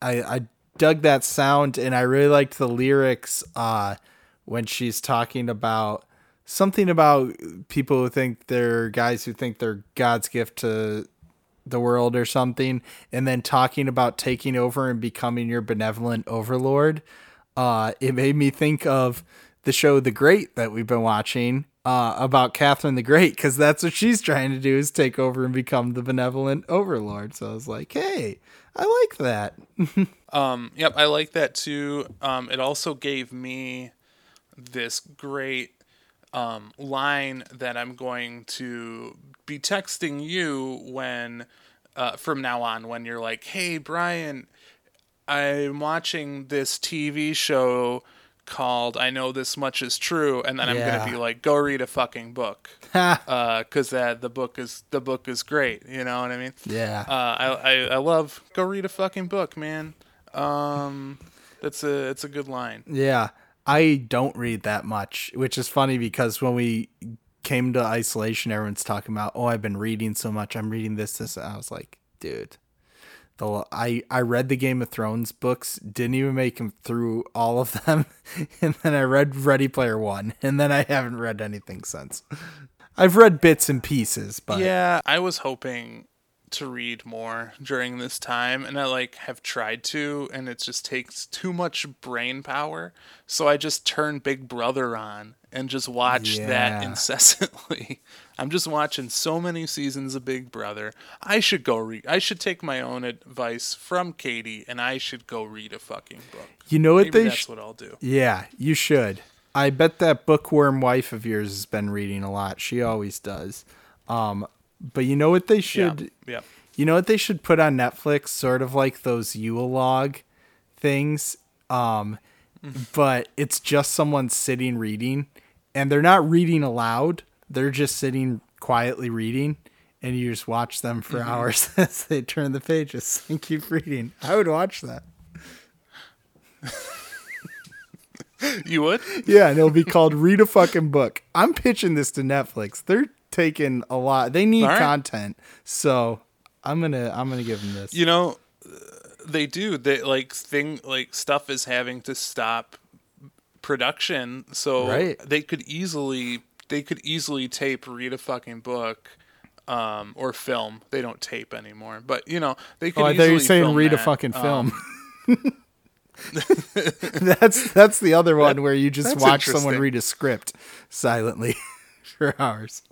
I I dug that sound, and I really liked the lyrics. Uh, when she's talking about something about people who think they're guys who think they're God's gift to the world or something, and then talking about taking over and becoming your benevolent overlord. Uh, it made me think of the show The Great that we've been watching uh, about Catherine the Great, because that's what she's trying to do is take over and become the benevolent overlord. So I was like, hey, I like that. [LAUGHS] Um, yep, I like that too. Um, it also gave me this great um, line that I'm going to be texting you when, uh, from now on, when you're like, hey, Brian, I'm watching this TV show called I Know This Much Is True, and then I'm Yeah. gonna be like, go read a fucking book, [LAUGHS] because that the book is the book is great. You know what I mean? Yeah. Uh, I, I I love go read a fucking book, man. Um, that's a it's a good line. Yeah, I don't read that much, which is funny because when we came to isolation, everyone's talking about, "Oh, I've been reading so much. I'm reading this, this." I was like, "Dude, the I I read the Game of Thrones books, didn't even make them through all of them, [LAUGHS] and then I read Ready Player One, and then I haven't read anything since. I've read bits and pieces, but Yeah, I was hoping to read more during this time and I like have tried to and it just takes too much brain power. So I just turn Big Brother on and just watch that incessantly. [LAUGHS] I'm just watching so many seasons of Big Brother. I should go read I should take my own advice from Katie and I should go read a fucking book. you know what Maybe they that's sh- what I'll do. Yeah, you should. I bet that bookworm wife of yours has been reading a lot. She always does. Um, but you know what they should Yeah. you know what they should put on Netflix? Sort of like those Yule log things. Um, but it's just someone sitting reading, and they're not reading aloud. They're just sitting quietly reading, and you just watch them for hours [LAUGHS] as they turn the pages [LAUGHS] and keep reading. I would watch that. You would? [LAUGHS] Yeah, and it'll be called Read a Fucking Book. I'm pitching this to Netflix. They're taking a lot. They need right. content, so I'm gonna I'm gonna give them this. You know, they do. They like thing like stuff is having to stop production, so Right. they could easily they could easily tape read a fucking book. Um, or film. They don't tape anymore, but you know they could. oh, I thought you were easily saying film read a that. fucking Um, film. [LAUGHS] [LAUGHS] that's that's the other one where you just watch someone read a script silently [LAUGHS] for hours.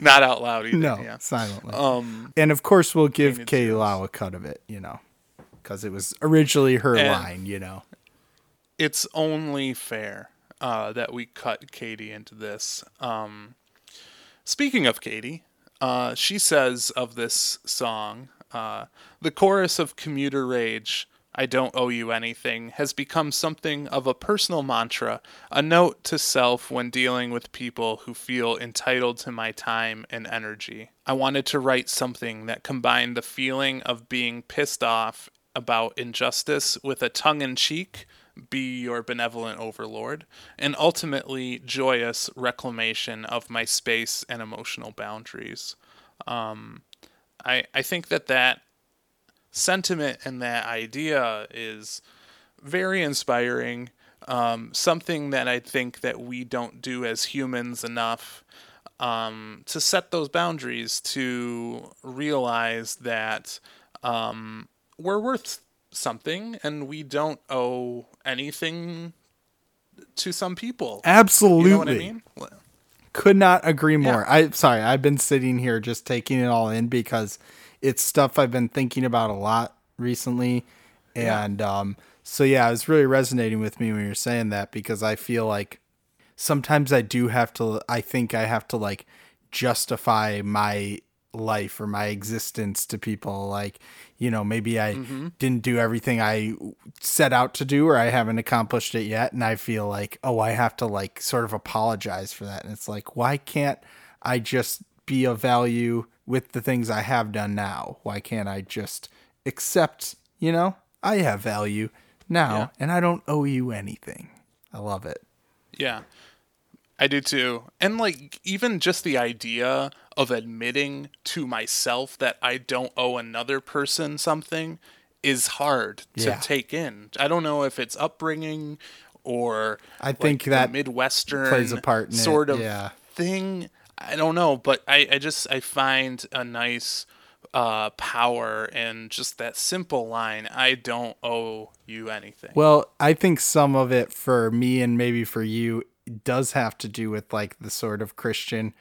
Not out loud either. No, Yeah. silently. Um. and of course, we'll give Painted Katie series. Lau a cut of it, you know, because it was originally her line, you know. it's only fair uh, that we cut Katie into this. Um, speaking of Katie, uh, she says of this song, uh, the chorus of Commuter Rage, I don't owe you anything, has become something of a personal mantra, a note to self when dealing with people who feel entitled to my time and energy. I wanted to write something that combined the feeling of being pissed off about injustice with a tongue in cheek, be your benevolent overlord, and ultimately joyous reclamation of my space and emotional boundaries. Um, I, I think that that sentiment and that idea is very inspiring. Um, something that I think that we don't do as humans enough um, to set those boundaries to realize that um, we're worth something and we don't owe anything to some people. Absolutely. You know I mean? Could not agree more. I sorry, I've been sitting here just taking it all in because it's stuff I've been thinking about a lot recently. And um so yeah, it was really resonating with me when you're saying that because I feel like sometimes I do have to I think I have to like justify my life or my existence to people. Like you know maybe I didn't do everything I set out to do or I haven't accomplished it yet. And I feel like oh I have to like sort of apologize for that. And it's like why can't I just be of value with the things I have done now why can't I just accept you know I have value now Yeah. and I don't owe you anything I love it Yeah. I do too. And like even just the idea of admitting to myself that I don't owe another person something is hard to Yeah. take in. I don't know if it's upbringing or I think that midwestern plays a part in it, sort of yeah. thing. I don't know, but I, I just I find a nice uh, power in just that simple line. I don't owe you anything. Well, I think some of it for me and maybe for you does have to do with like the sort of Christian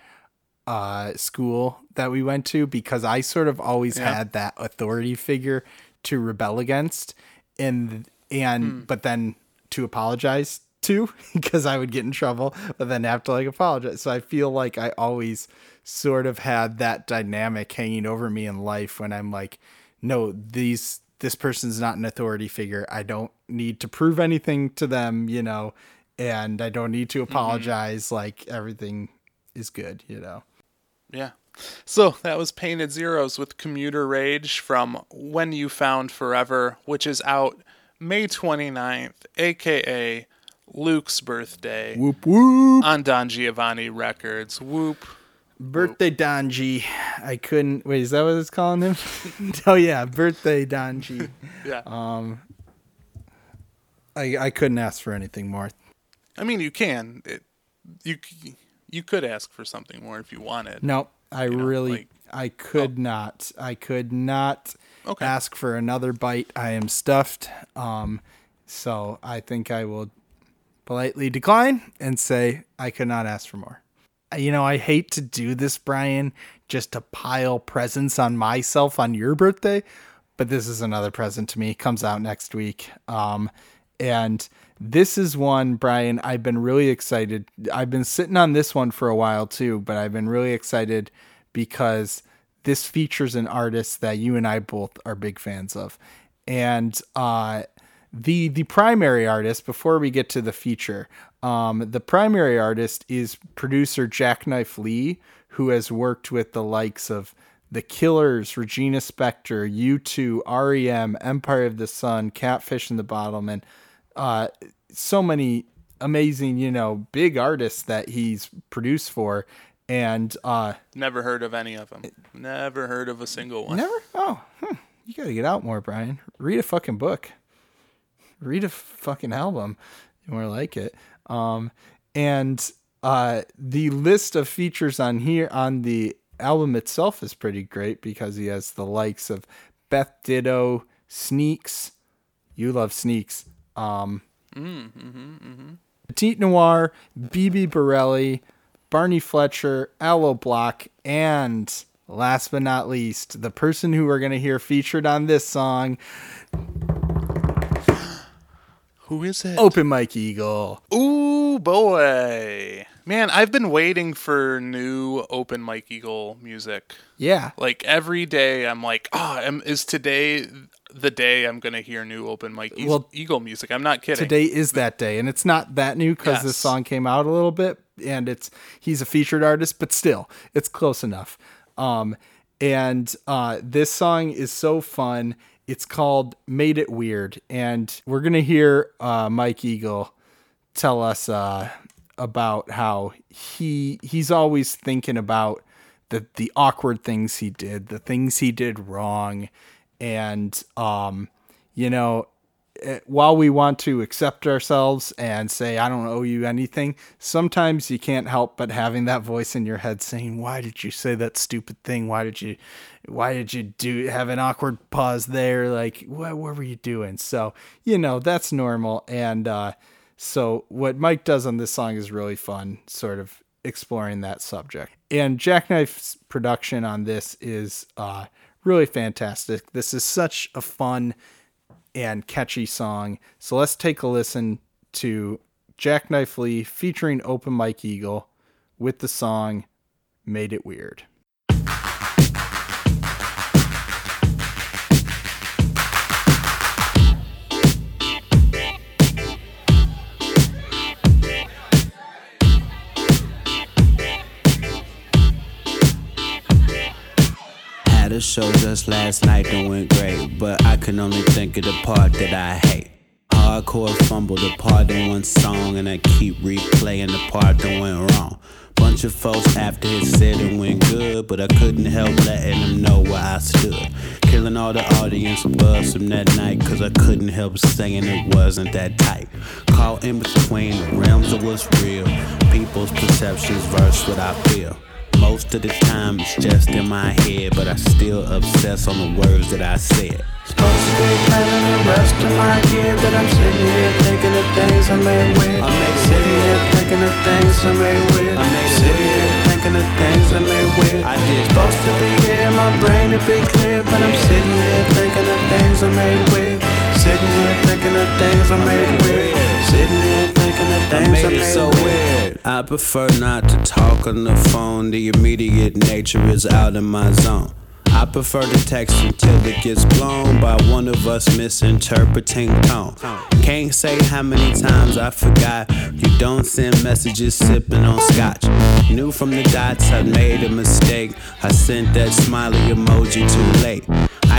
uh school that we went to because I sort of always Yeah. had that authority figure to rebel against and and but then to apologize to [LAUGHS] because I would get in trouble but then have to like apologize. So I feel like I always sort of had that dynamic hanging over me in life when I'm like no these this person's not an authority figure. I don't need to prove anything to them, you know, and I don't need to mm-hmm. apologize. Like everything is good, you know. Yeah. So that was Painted Zeros with Commuter Rage from When You Found Forever, which is out May 29th, aka Luke's birthday, Whoop whoop. on Don Giovanni Records. Whoop. Birthday Donji. I couldn't wait, is that what it's calling him? [LAUGHS] oh yeah, birthday Donji. [LAUGHS] Yeah. Um I I couldn't ask for anything more. I mean, you can. It, you you could ask for something more if you wanted. No, I know, really like- I could not. I could not Okay. ask for another bite. I am stuffed. Um so I think I will politely decline and say I could not ask for more. You know, I hate to do this, Brian, just to pile presents on myself on your birthday, but this is another present to me. It comes out next week. Um, and this is one, Brian, I've been really excited. I've been sitting on this one for a while too, but I've been really excited because this features an artist that you and I both are big fans of. And uh, the the primary artist before we get to the feature um, the primary artist is producer Jacknife Lee who has worked with the likes of the killers regina spektor u2 rem empire of the sun Catfish and the Bottlemen and uh, so many amazing you know big artists that he's produced for and uh Never heard of any of them. Never heard of a single one. Never? Oh, hmm. you gotta get out more, Brian. Read a fucking book. Read a fucking album. You more like it. Um, and uh, the list of features on here on the album itself is pretty great because he has the likes of Beth Ditto, Sneaks. You love Sneaks. Um, Petite Noir, Bibi Bourelly, Barney Fletcher, Aloe Blacc, and last but not least, the person who we're going to hear featured on this song, Who is it? Open Mike Eagle. Ooh boy. Man, I've been waiting for new open Mike Eagle music. Yeah. Like every day I'm like, oh, am, is today the day I'm going to hear new open Mike Eagle, Well, Eagle music? I'm not kidding. Today is that day, and it's not that new because Yes. this song came out a little bit, and it's he's a featured artist, but still, it's close enough. Um, and uh, this song is so fun. It's called "Made It Weird," and we're gonna hear uh, Mike Eagle tell us uh, about how he he's always thinking about the the awkward things he did, the things he did wrong, and um, you know, eh, while we want to accept ourselves and say I don't owe you anything, sometimes you can't help but having that voice in your head saying, "Why did you say that stupid thing? Why did you why did you do have an awkward pause there? Like what what were you doing?" So, you know, that's normal and uh so what Mike does on this song is really fun, sort of exploring that subject. And Jacknife's production on this is uh really fantastic. This is such a fun and catchy song. So let's take a listen to Jacknife Lee featuring Open Mike Eagle with the song Made It Weird. Had a show just last night that went great, but I can only think of the part that I hate. Hardcore fumble the part in one song, and I keep replaying the part that went wrong. Bunch of folks after it said it went good, but I couldn't help letting them know where I stood. Killing all the audience buzz from that night, cause I couldn't help saying it wasn't that tight. Caught in between the realms of what's real, people's perceptions versus what I feel. Most of the time it's just in my head, but I still obsess on the words that I said. Supposed to be planning the rest of my year, but I'm sitting here thinking of things I made with. I'm sitting here thinking of things I made with. I'm sitting here thinking of things I made with. I did. Supposed to be here, my brain to be clear, but I'm sitting here thinking of things I made with. Sitting here thinking of things I made with. Sitting here thinking of things I made so weird. I prefer not to talk on the phone. The immediate nature is out of my zone. I prefer to text until it gets blown by one of us misinterpreting tone. Can't say how many times I forgot you don't send messages sipping on scotch. Knew from the dots I made a mistake. I sent that smiley emoji too late.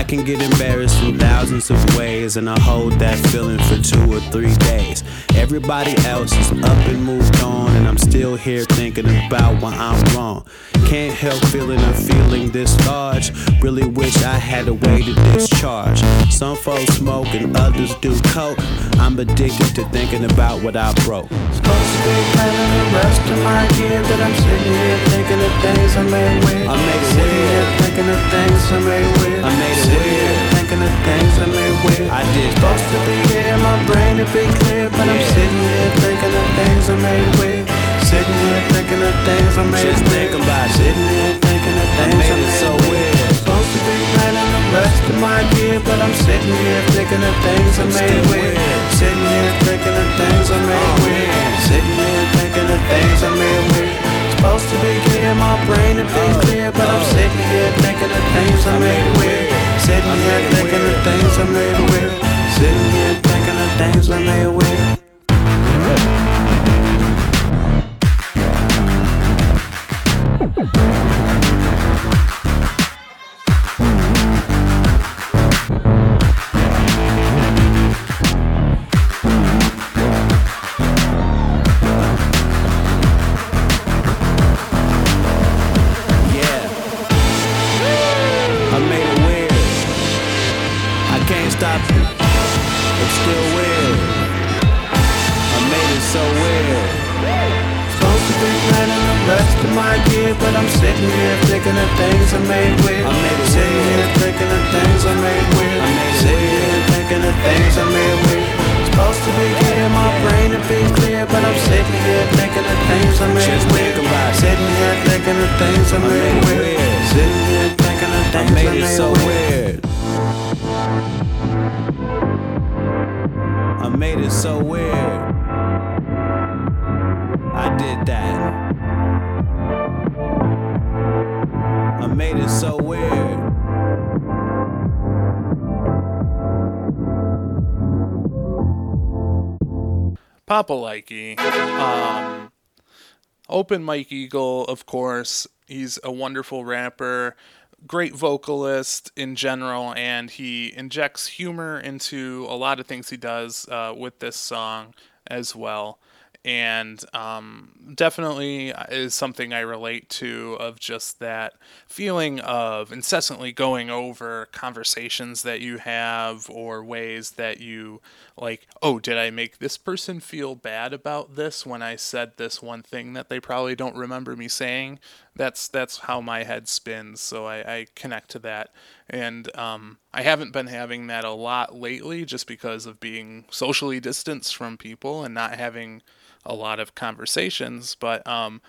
I can get embarrassed in thousands of ways, and I hold that feeling for two or three days. Everybody else is up and moved on, and I'm still here thinking about why I'm wrong. Can't help feeling a feeling this large. Really wish I had a way to discharge. Some folks smoke and others do coke. I'm addicted to thinking about what I broke. Supposed to be planning the rest of my year, but I'm sitting here thinking of things I made weird. I made it sitting weird. here thinking of things I made weird. I made it weird. thinking of things I made weird. I did Supposed to be here, my brain to be clear, but I'm Yeah. sitting here thinking of things I made weird. Sitting here thinking of things I made Just weird. think about it. Sitting here thinking of things I made made it so weird. Supposed to be planning the rest of my year, but I'm sitting here thinking of things I made weird. Sitting here thinking of things I made weird. Sitting here thinking of things I made weird. Supposed to be clear, my brain to be clear, but I'm sitting here thinking of things I made weird. Sitting here thinking weird. things I made weird. Open Mike Eagle, of course. He's a wonderful rapper, great vocalist in general, and he injects humor into a lot of things he does uh, with this song as well. And um, definitely is something I relate to of just that feeling of incessantly going over conversations that you have or ways that you like, oh, did I make this person feel bad about this when I said this one thing that they probably don't remember me saying? That's that's how my head spins. So I, I connect to that, and um, I haven't been having that a lot lately, just because of being socially distanced from people and not having a lot of conversations. But um,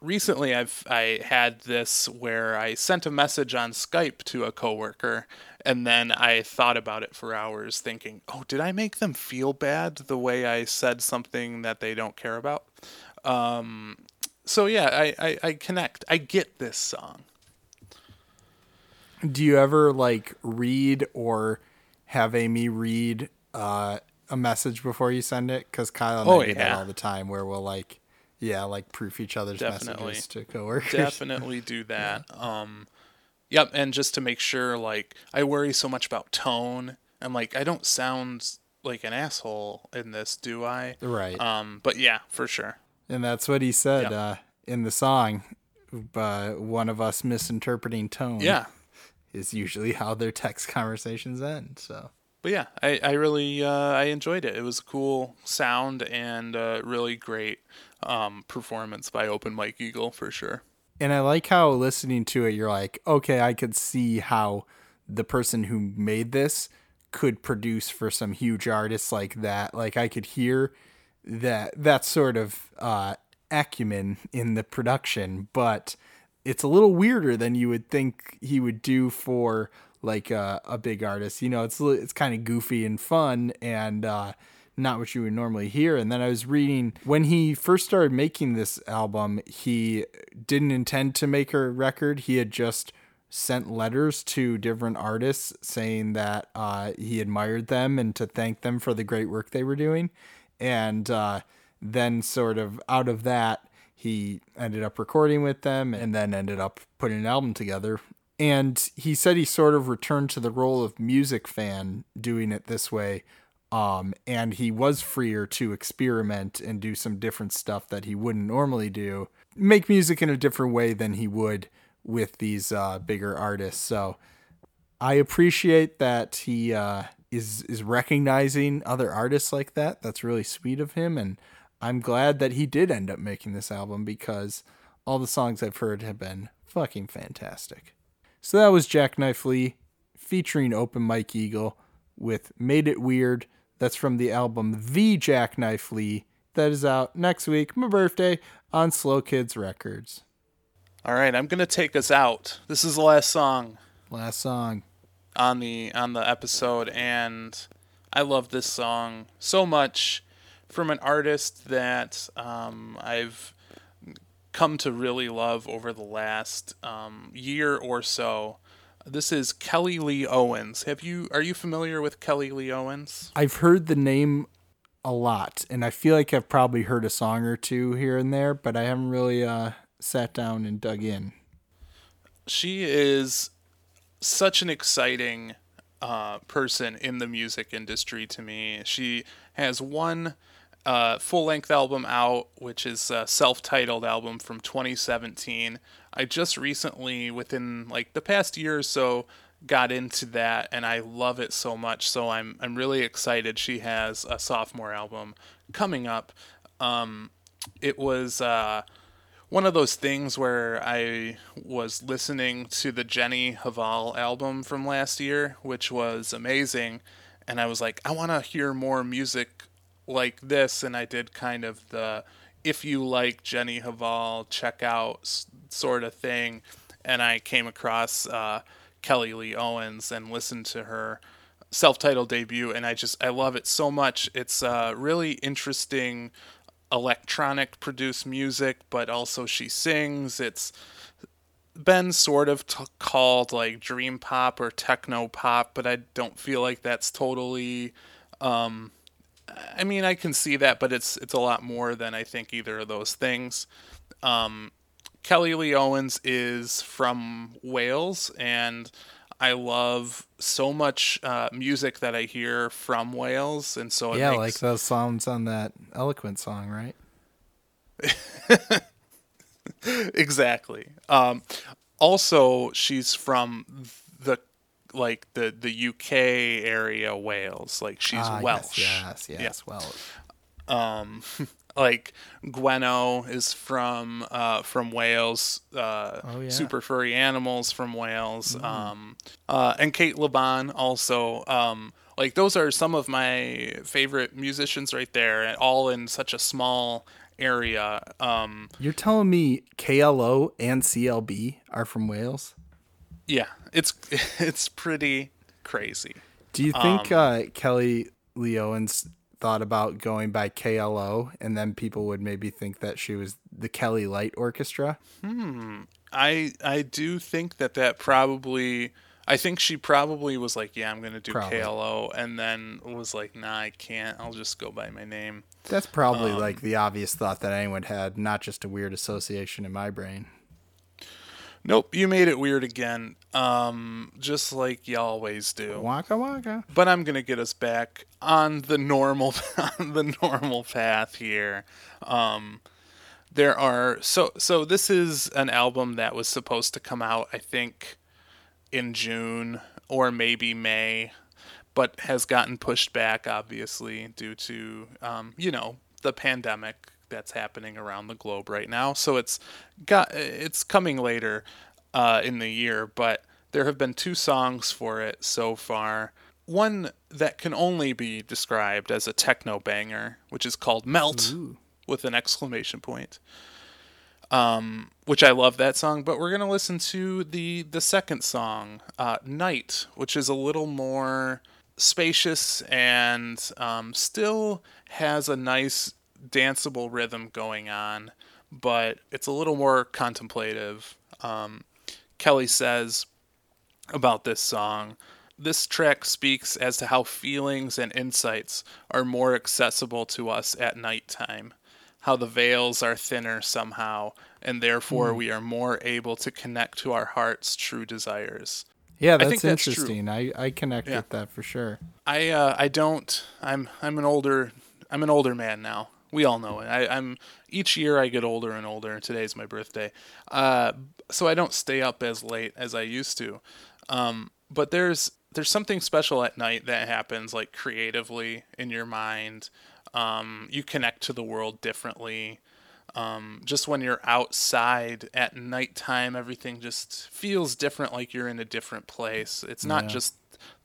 recently I've I had this where I sent a message on Skype to a coworker and then I thought about it for hours thinking, "Oh, did I make them feel bad the way I said something that they don't care about?" Um, so yeah, I, I, I connect. I get this song. Do you ever like read or have Amy read uh, a message before you send it? Because Kyle and Oh, I do that all the time, where we'll like, yeah, like proof each other's Definitely. messages to coworkers. Definitely do [LAUGHS] that. Um, yep, and just to make sure, like, I worry so much about tone. I'm like, I don't sound like an asshole in this, do I? Right. Um, but yeah, for sure. And that's what he said Yep. uh, in the song. Uh, one of us misinterpreting tone. Yeah. is usually how their text conversations end. So But yeah, I, I really uh, I enjoyed it. It was a cool sound and uh, really great um, performance by Open Mike Eagle for sure. And I like how listening to it, you're like, okay, I could see how the person who made this could produce for some huge artists like that. Like I could hear that that sort of uh, acumen in the production, but it's a little weirder than you would think he would do for like a, a big artist. You know, it's it's kind of goofy and fun and uh, not what you would normally hear. And then I was reading when he first started making this album, he didn't intend to make a record. He had just sent letters to different artists saying that uh, he admired them and to thank them for the great work they were doing. And uh, then, sort of out of that, he ended up recording with them and then ended up putting an album together. And he said he sort of returned to the role of music fan doing it this way. Um, and he was freer to experiment and do some different stuff that he wouldn't normally do, make music in a different way than he would with these uh, bigger artists. So I appreciate that he uh, is is recognizing other artists like that. That's really sweet of him, and I'm glad that he did end up making this album because all the songs I've heard have been fucking fantastic. So that was Jacknife Lee featuring Open Mike Eagle with Made It Weird. That's from the album The Jacknife Lee. That is out next week, my birthday, on Slow Kids Records. All right, I'm gonna take us out. This is the last song Last song. on the on the episode, and I love this song so much from an artist that um, I've come to really love over the last um, year or so. This is Kelly Lee Owens. Have you are you familiar with Kelly Lee Owens? I've heard the name a lot, and I feel like I've probably heard a song or two here and there, but I haven't really uh, sat down and dug in. she is such an exciting uh, person in the music industry to me. She has one uh, full length album out, which is a self titled album from 2017. I just recently, within like the past year or so, got into that and I love it so much. So I'm I'm really excited. She has a sophomore album coming up. Um, it was uh, one of those things where I was listening to the Jenny Hval album from last year, which was amazing, and I was like, I want to hear more music like this, and I did kind of the if you like Jenny Hval, check out sort of thing, and I came across uh, Kelly Lee Owens and listened to her self-titled debut, and I just I love it so much. It's uh, really interesting electronic produced music, but also she sings. It's been sort of t- called like dream pop or techno pop, but I don't feel like that's totally. Um, I mean, I can see that, but it's it's a lot more than I think either of those things. Um, Kelly Lee Owens is from Wales, and I love so much uh, music that I hear from Wales, and so yeah, makes, like those sounds on that Elaquent song, right? [LAUGHS] exactly. Um, also, she's from like the the UK area, Wales. Like she's Ah, yes, Welsh. Yes, yes, Welsh. Um, [LAUGHS] like Gwenno is from uh, from Wales. Uh, Oh, yeah. Super furry animals from Wales. Um, uh, and Cate Le Bon also. Um, like those are some of my favorite musicians right there, all in such a small area. Um, You're telling me KLO and CLB are from Wales? yeah, it's [LAUGHS] it's pretty crazy. Do you think Um, uh, Kelly Lee Owens thought about going by KLO and then people would maybe think that she was the Kelly Light Orchestra? Hmm. I I do think that that probably. I think she probably was like, "Yeah, I'm gonna do Probably. KLO," and then was like, "Nah, I can't. I'll just go by my name." That's probably Um, like the obvious thought that anyone had, not just a weird association in my brain. Nope, you made it weird again. Um, just like you always do. Waka waka. But I'm gonna get us back on the normal [LAUGHS] on the normal path here. Um, there are so so this is an album that was supposed to come out, I think, in June or maybe May, but has gotten pushed back obviously due to um, you know the pandemic that's happening around the globe right now. So it's got it's coming later uh, in the year, but there have been two songs for it so far. One that can only be described as a techno banger, which is called "Melt" with an exclamation point um, which I love that song. But we're gonna listen to the the second song, uh, "Night," which is a little more spacious and um, still has a nice danceable rhythm going on, but it's a little more contemplative. Um, Kelly says, about this song. This track speaks as to how feelings and insights are more accessible to us at nighttime, how the veils are thinner somehow, and therefore Hmm. we are more able to connect to our heart's true desires. Yeah, that's that's true. interesting. I, I connect Yeah. with that for sure. I uh, I don't. I'm I'm an older I'm an older man now. We all know it. I, I'm each year I get older and older. and Today's my birthday, uh, so I don't stay up as late as I used to. Um, but there's there's something special at night that happens, like creatively in your mind. Um, you connect to the world differently. Um, just when you're outside at nighttime, everything just feels different, like you're in a different place. It's not Yeah. just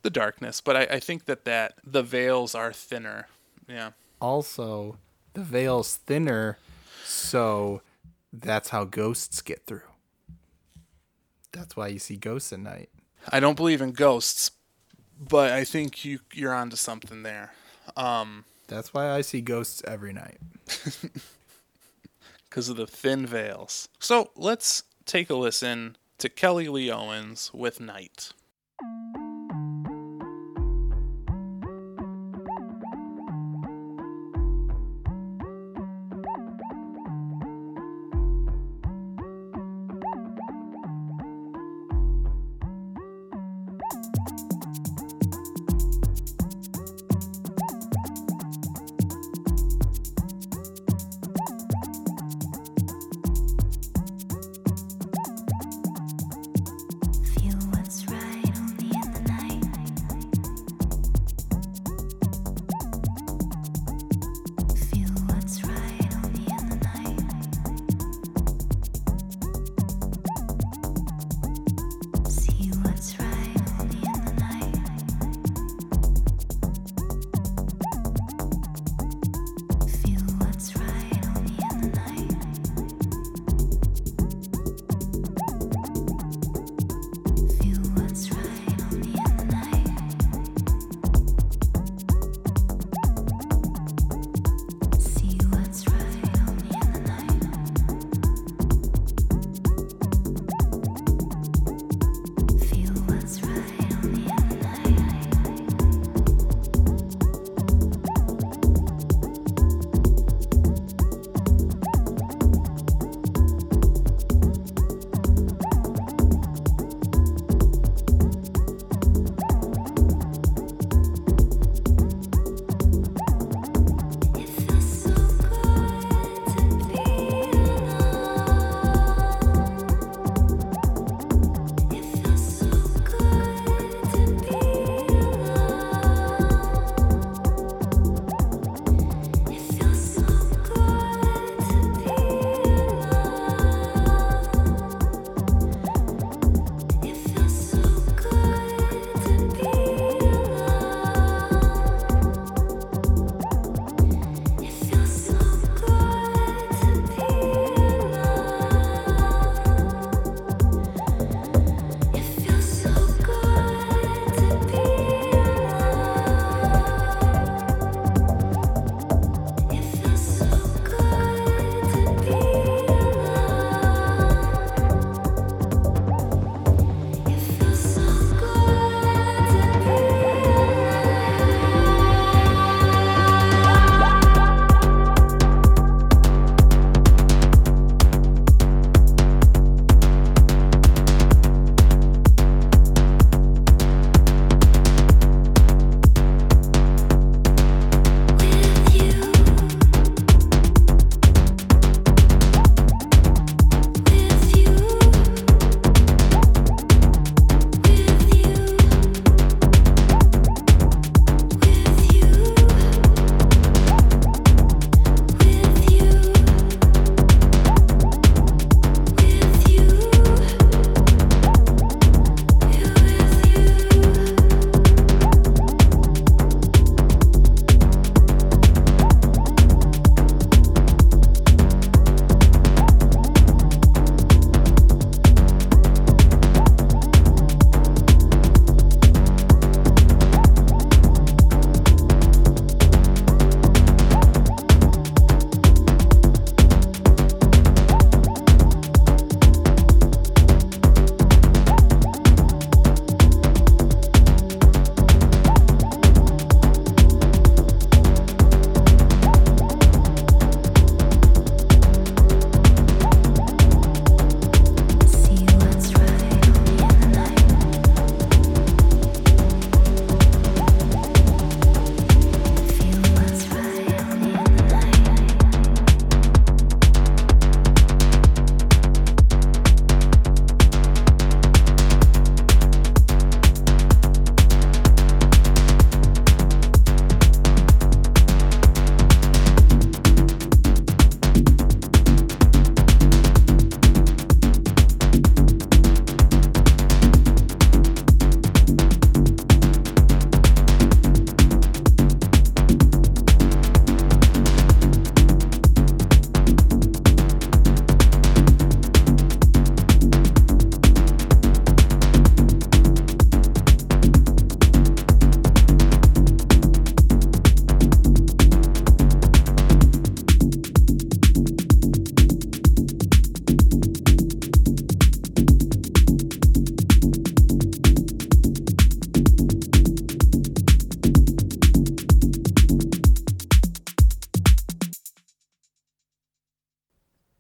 the darkness, but I, I think that that the veils are thinner. Yeah. Also, the veil's thinner, so that's how ghosts get through. That's why you see ghosts at night. I don't believe in ghosts, but I think you you're onto something there. Um, That's why I see ghosts every night. [LAUGHS] because of the thin veils. So let's take a listen to Kelly Lee Owens with Night.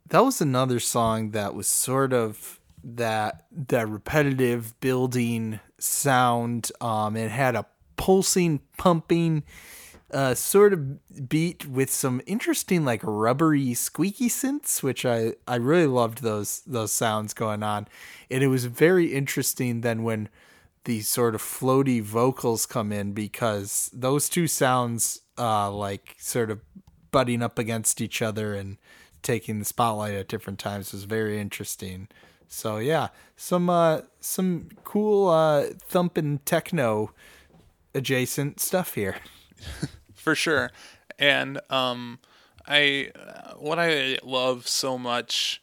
That was another song that was sort of that that repetitive building sound. Um, it had a pulsing, pumping uh, sort of beat with some interesting like rubbery squeaky synths, which I I really loved those those sounds going on, and it was very interesting then when the sort of floaty vocals come in because those two sounds uh like sort of butting up against each other and taking the spotlight at different times was very interesting. So yeah, some uh some cool uh thumping techno adjacent stuff here. [LAUGHS] for sure. And um, I what I love so much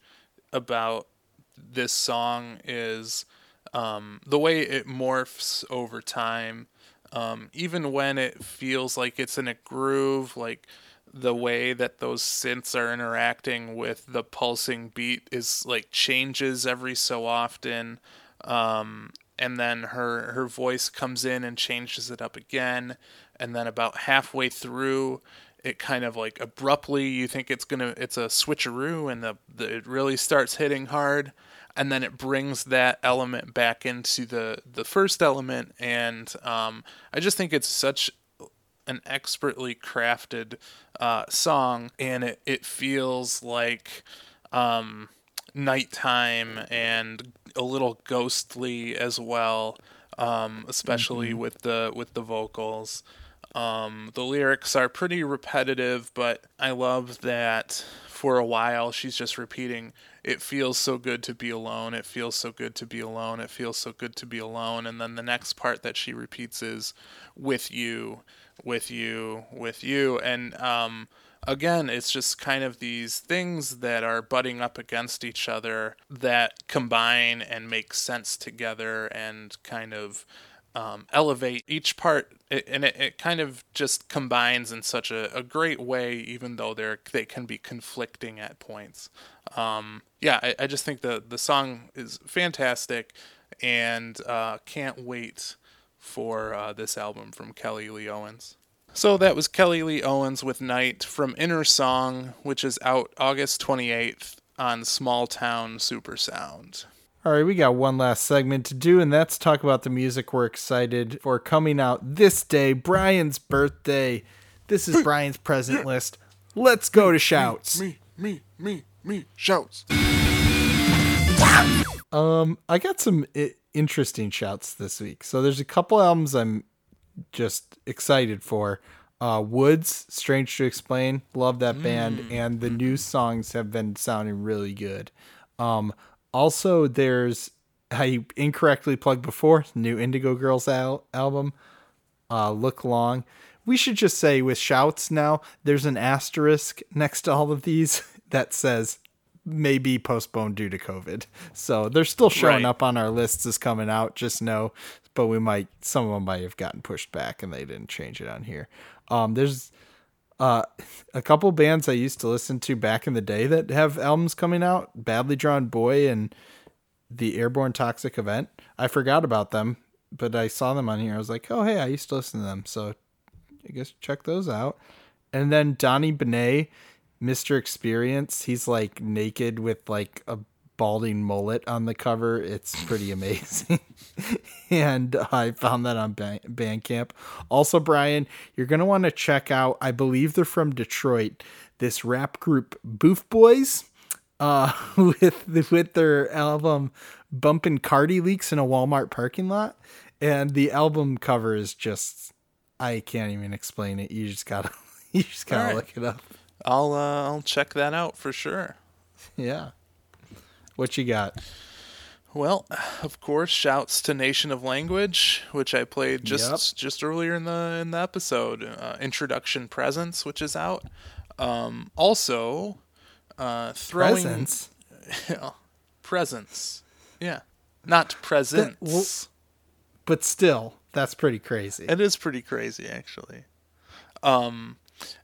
about this song is um, the way it morphs over time. Um, even when it feels like it's in a groove, like the way that those synths are interacting with the pulsing beat is like changes every so often. Um, and then her her voice comes in and changes it up again and then about halfway through it kind of like abruptly you think it's gonna it's a switcheroo and the, the it really starts hitting hard and then it brings that element back into the the first element and um, i just think it's such an expertly crafted uh, song and it, it feels like um, nighttime and a little ghostly as well um, especially with the with the vocals um, the lyrics are pretty repetitive, but I love that for a while she's just repeating, It feels so good to be alone. It feels so good to be alone. It feels so good to be alone. And then the next part that she repeats is, With you, with you, with you. And um, again, it's just kind of these things that are butting up against each other that combine and make sense together and kind of um, elevate each part it, and it, it kind of just combines in such a, a great way even though they're they can be conflicting at points um, yeah I, I just think the the song is fantastic and uh, can't wait for uh, this album from kelly lee owens so that was kelly lee owens with night from inner song which is out august 28th on Smalltown Supersound All right, we got one last segment to do, and that's talk about the music we're excited for coming out this day, Brian's birthday. This is Brian's present list. Let's go to shouts. Me, me, me, me, me shouts. Um, I got some I- interesting shouts this week. So there's a couple albums I'm just excited for. Uh, Woods, Strange to Explain, love that band, and the new songs have been sounding really good. Um, also, there's I incorrectly plugged before new Indigo Girls al- album, uh, Look Long. We should just say with shouts now, there's an asterisk next to all of these [LAUGHS] that says may be postponed due to COVID. So they're still showing Right. up on our lists as coming out, just know. But we might, some of them might have gotten pushed back and they didn't change it on here. Um, there's uh, a couple bands I used to listen to back in the day that have albums coming out Badly Drawn Boy and the Airborne Toxic Event. I forgot about them, but I saw them on here. I was like, oh, hey, I used to listen to them. So I guess check those out. And then Donnie Benet, Mr. Experience. He's like naked with like a balding mullet on the cover. It's pretty amazing. [LAUGHS] and I found that on Ba- Bandcamp. Also, Brian, you're going to want to check out, I believe they're from Detroit, this rap group Boof Boys uh, [LAUGHS] with with their album "Bumpin' Cardi Leaks in a Walmart Parking Lot," and the album cover is just I can't even explain it. You just gotta [LAUGHS] you just gotta Alright. look it up. I'll uh, I'll check that out for sure. Yeah. What you got? Well, of course, shouts to Nation of Language, which I played just Yep. just earlier in the in the episode. Uh, Introduction Presence, which is out. Um, also, uh, throwing Presents. [LAUGHS] presence. Yeah, not presents. well- But still, that's pretty crazy. It is pretty crazy, actually. Um,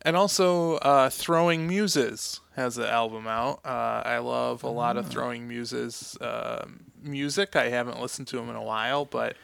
and also, uh, Throwing Muses has an album out. Uh, I love a lot of Throwing Muses uh, music. I haven't listened to them in a while, but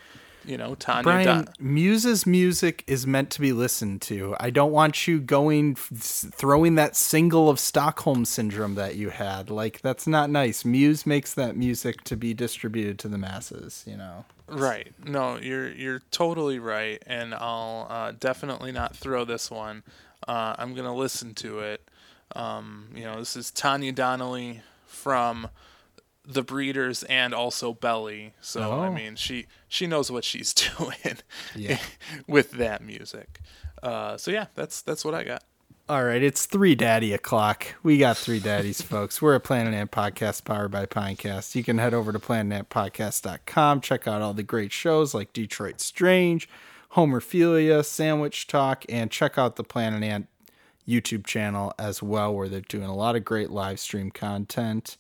you know, Tanya. Brian, Don- Muse's music is meant to be listened to. I don't want you going throwing that single of Stockholm syndrome that you had. Like that's not nice. Muse makes that music to be distributed to the masses. You know. Right. No, you're you're totally right, and I'll uh, definitely not throw this one. Uh, I'm gonna listen to it. Um, you know, this is Tanya Donelly from The Breeders and also Belly. So I Oh. mean, she she knows what she's [LAUGHS] doing Yeah. [LAUGHS] with that music. Uh, so yeah, that's that's what I got. All right, it's three daddy o'clock. We got three daddies, [LAUGHS] folks. We're a Planet Ant podcast powered by Pinecast. You can head over to planetantpodcast.com, check out all the great shows like Detroit Strange, Homerphilia, Sandwich Talk, and check out the Planet Ant YouTube channel as well, where they're doing a lot of great live stream content.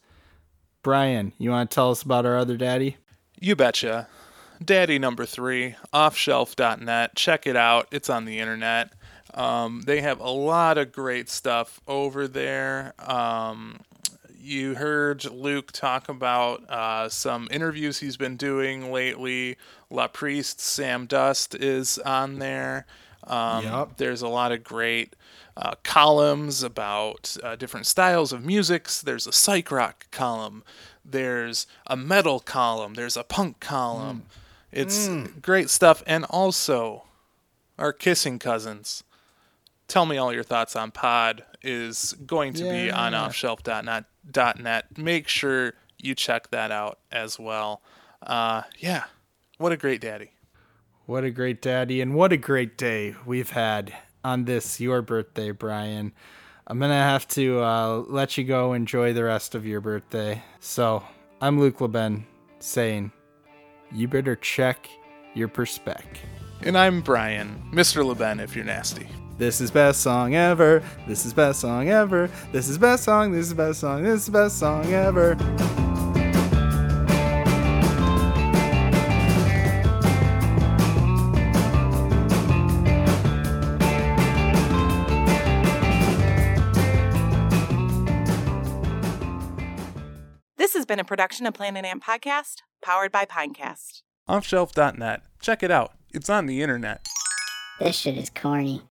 Brian, you want to tell us about our other daddy? You betcha. Daddy number three, offshelf.net. Check it out. It's on the internet. Um, they have a lot of great stuff over there. Um, you heard Luke talk about uh, some interviews he's been doing lately. LA Priest, Sam Dust is on there. Um, Yup. There's a lot of great uh, columns about uh, different styles of music. There's a psych rock column. There's a metal column. There's a punk column. It's great stuff. And also, our kissing cousins. Tell me all your thoughts on Pod is going to be on Yeah. offshelf.net. Make sure you check that out as well. Uh, yeah, what a great daddy. What a great daddy, and what a great day we've had on this your birthday, Brian. I'm gonna have to uh, let you go enjoy the rest of your birthday. So I'm Luke LeBen saying, you better check your perspec. And I'm Brian, Mr. LeBen, if you're nasty. This is best song ever. This is best song ever. This is best song. This is best song. This is best song ever. This has been a production of Planet Ant Podcast, powered by Pinecast. Offshelf.net. Check it out. It's on the internet. This shit is corny.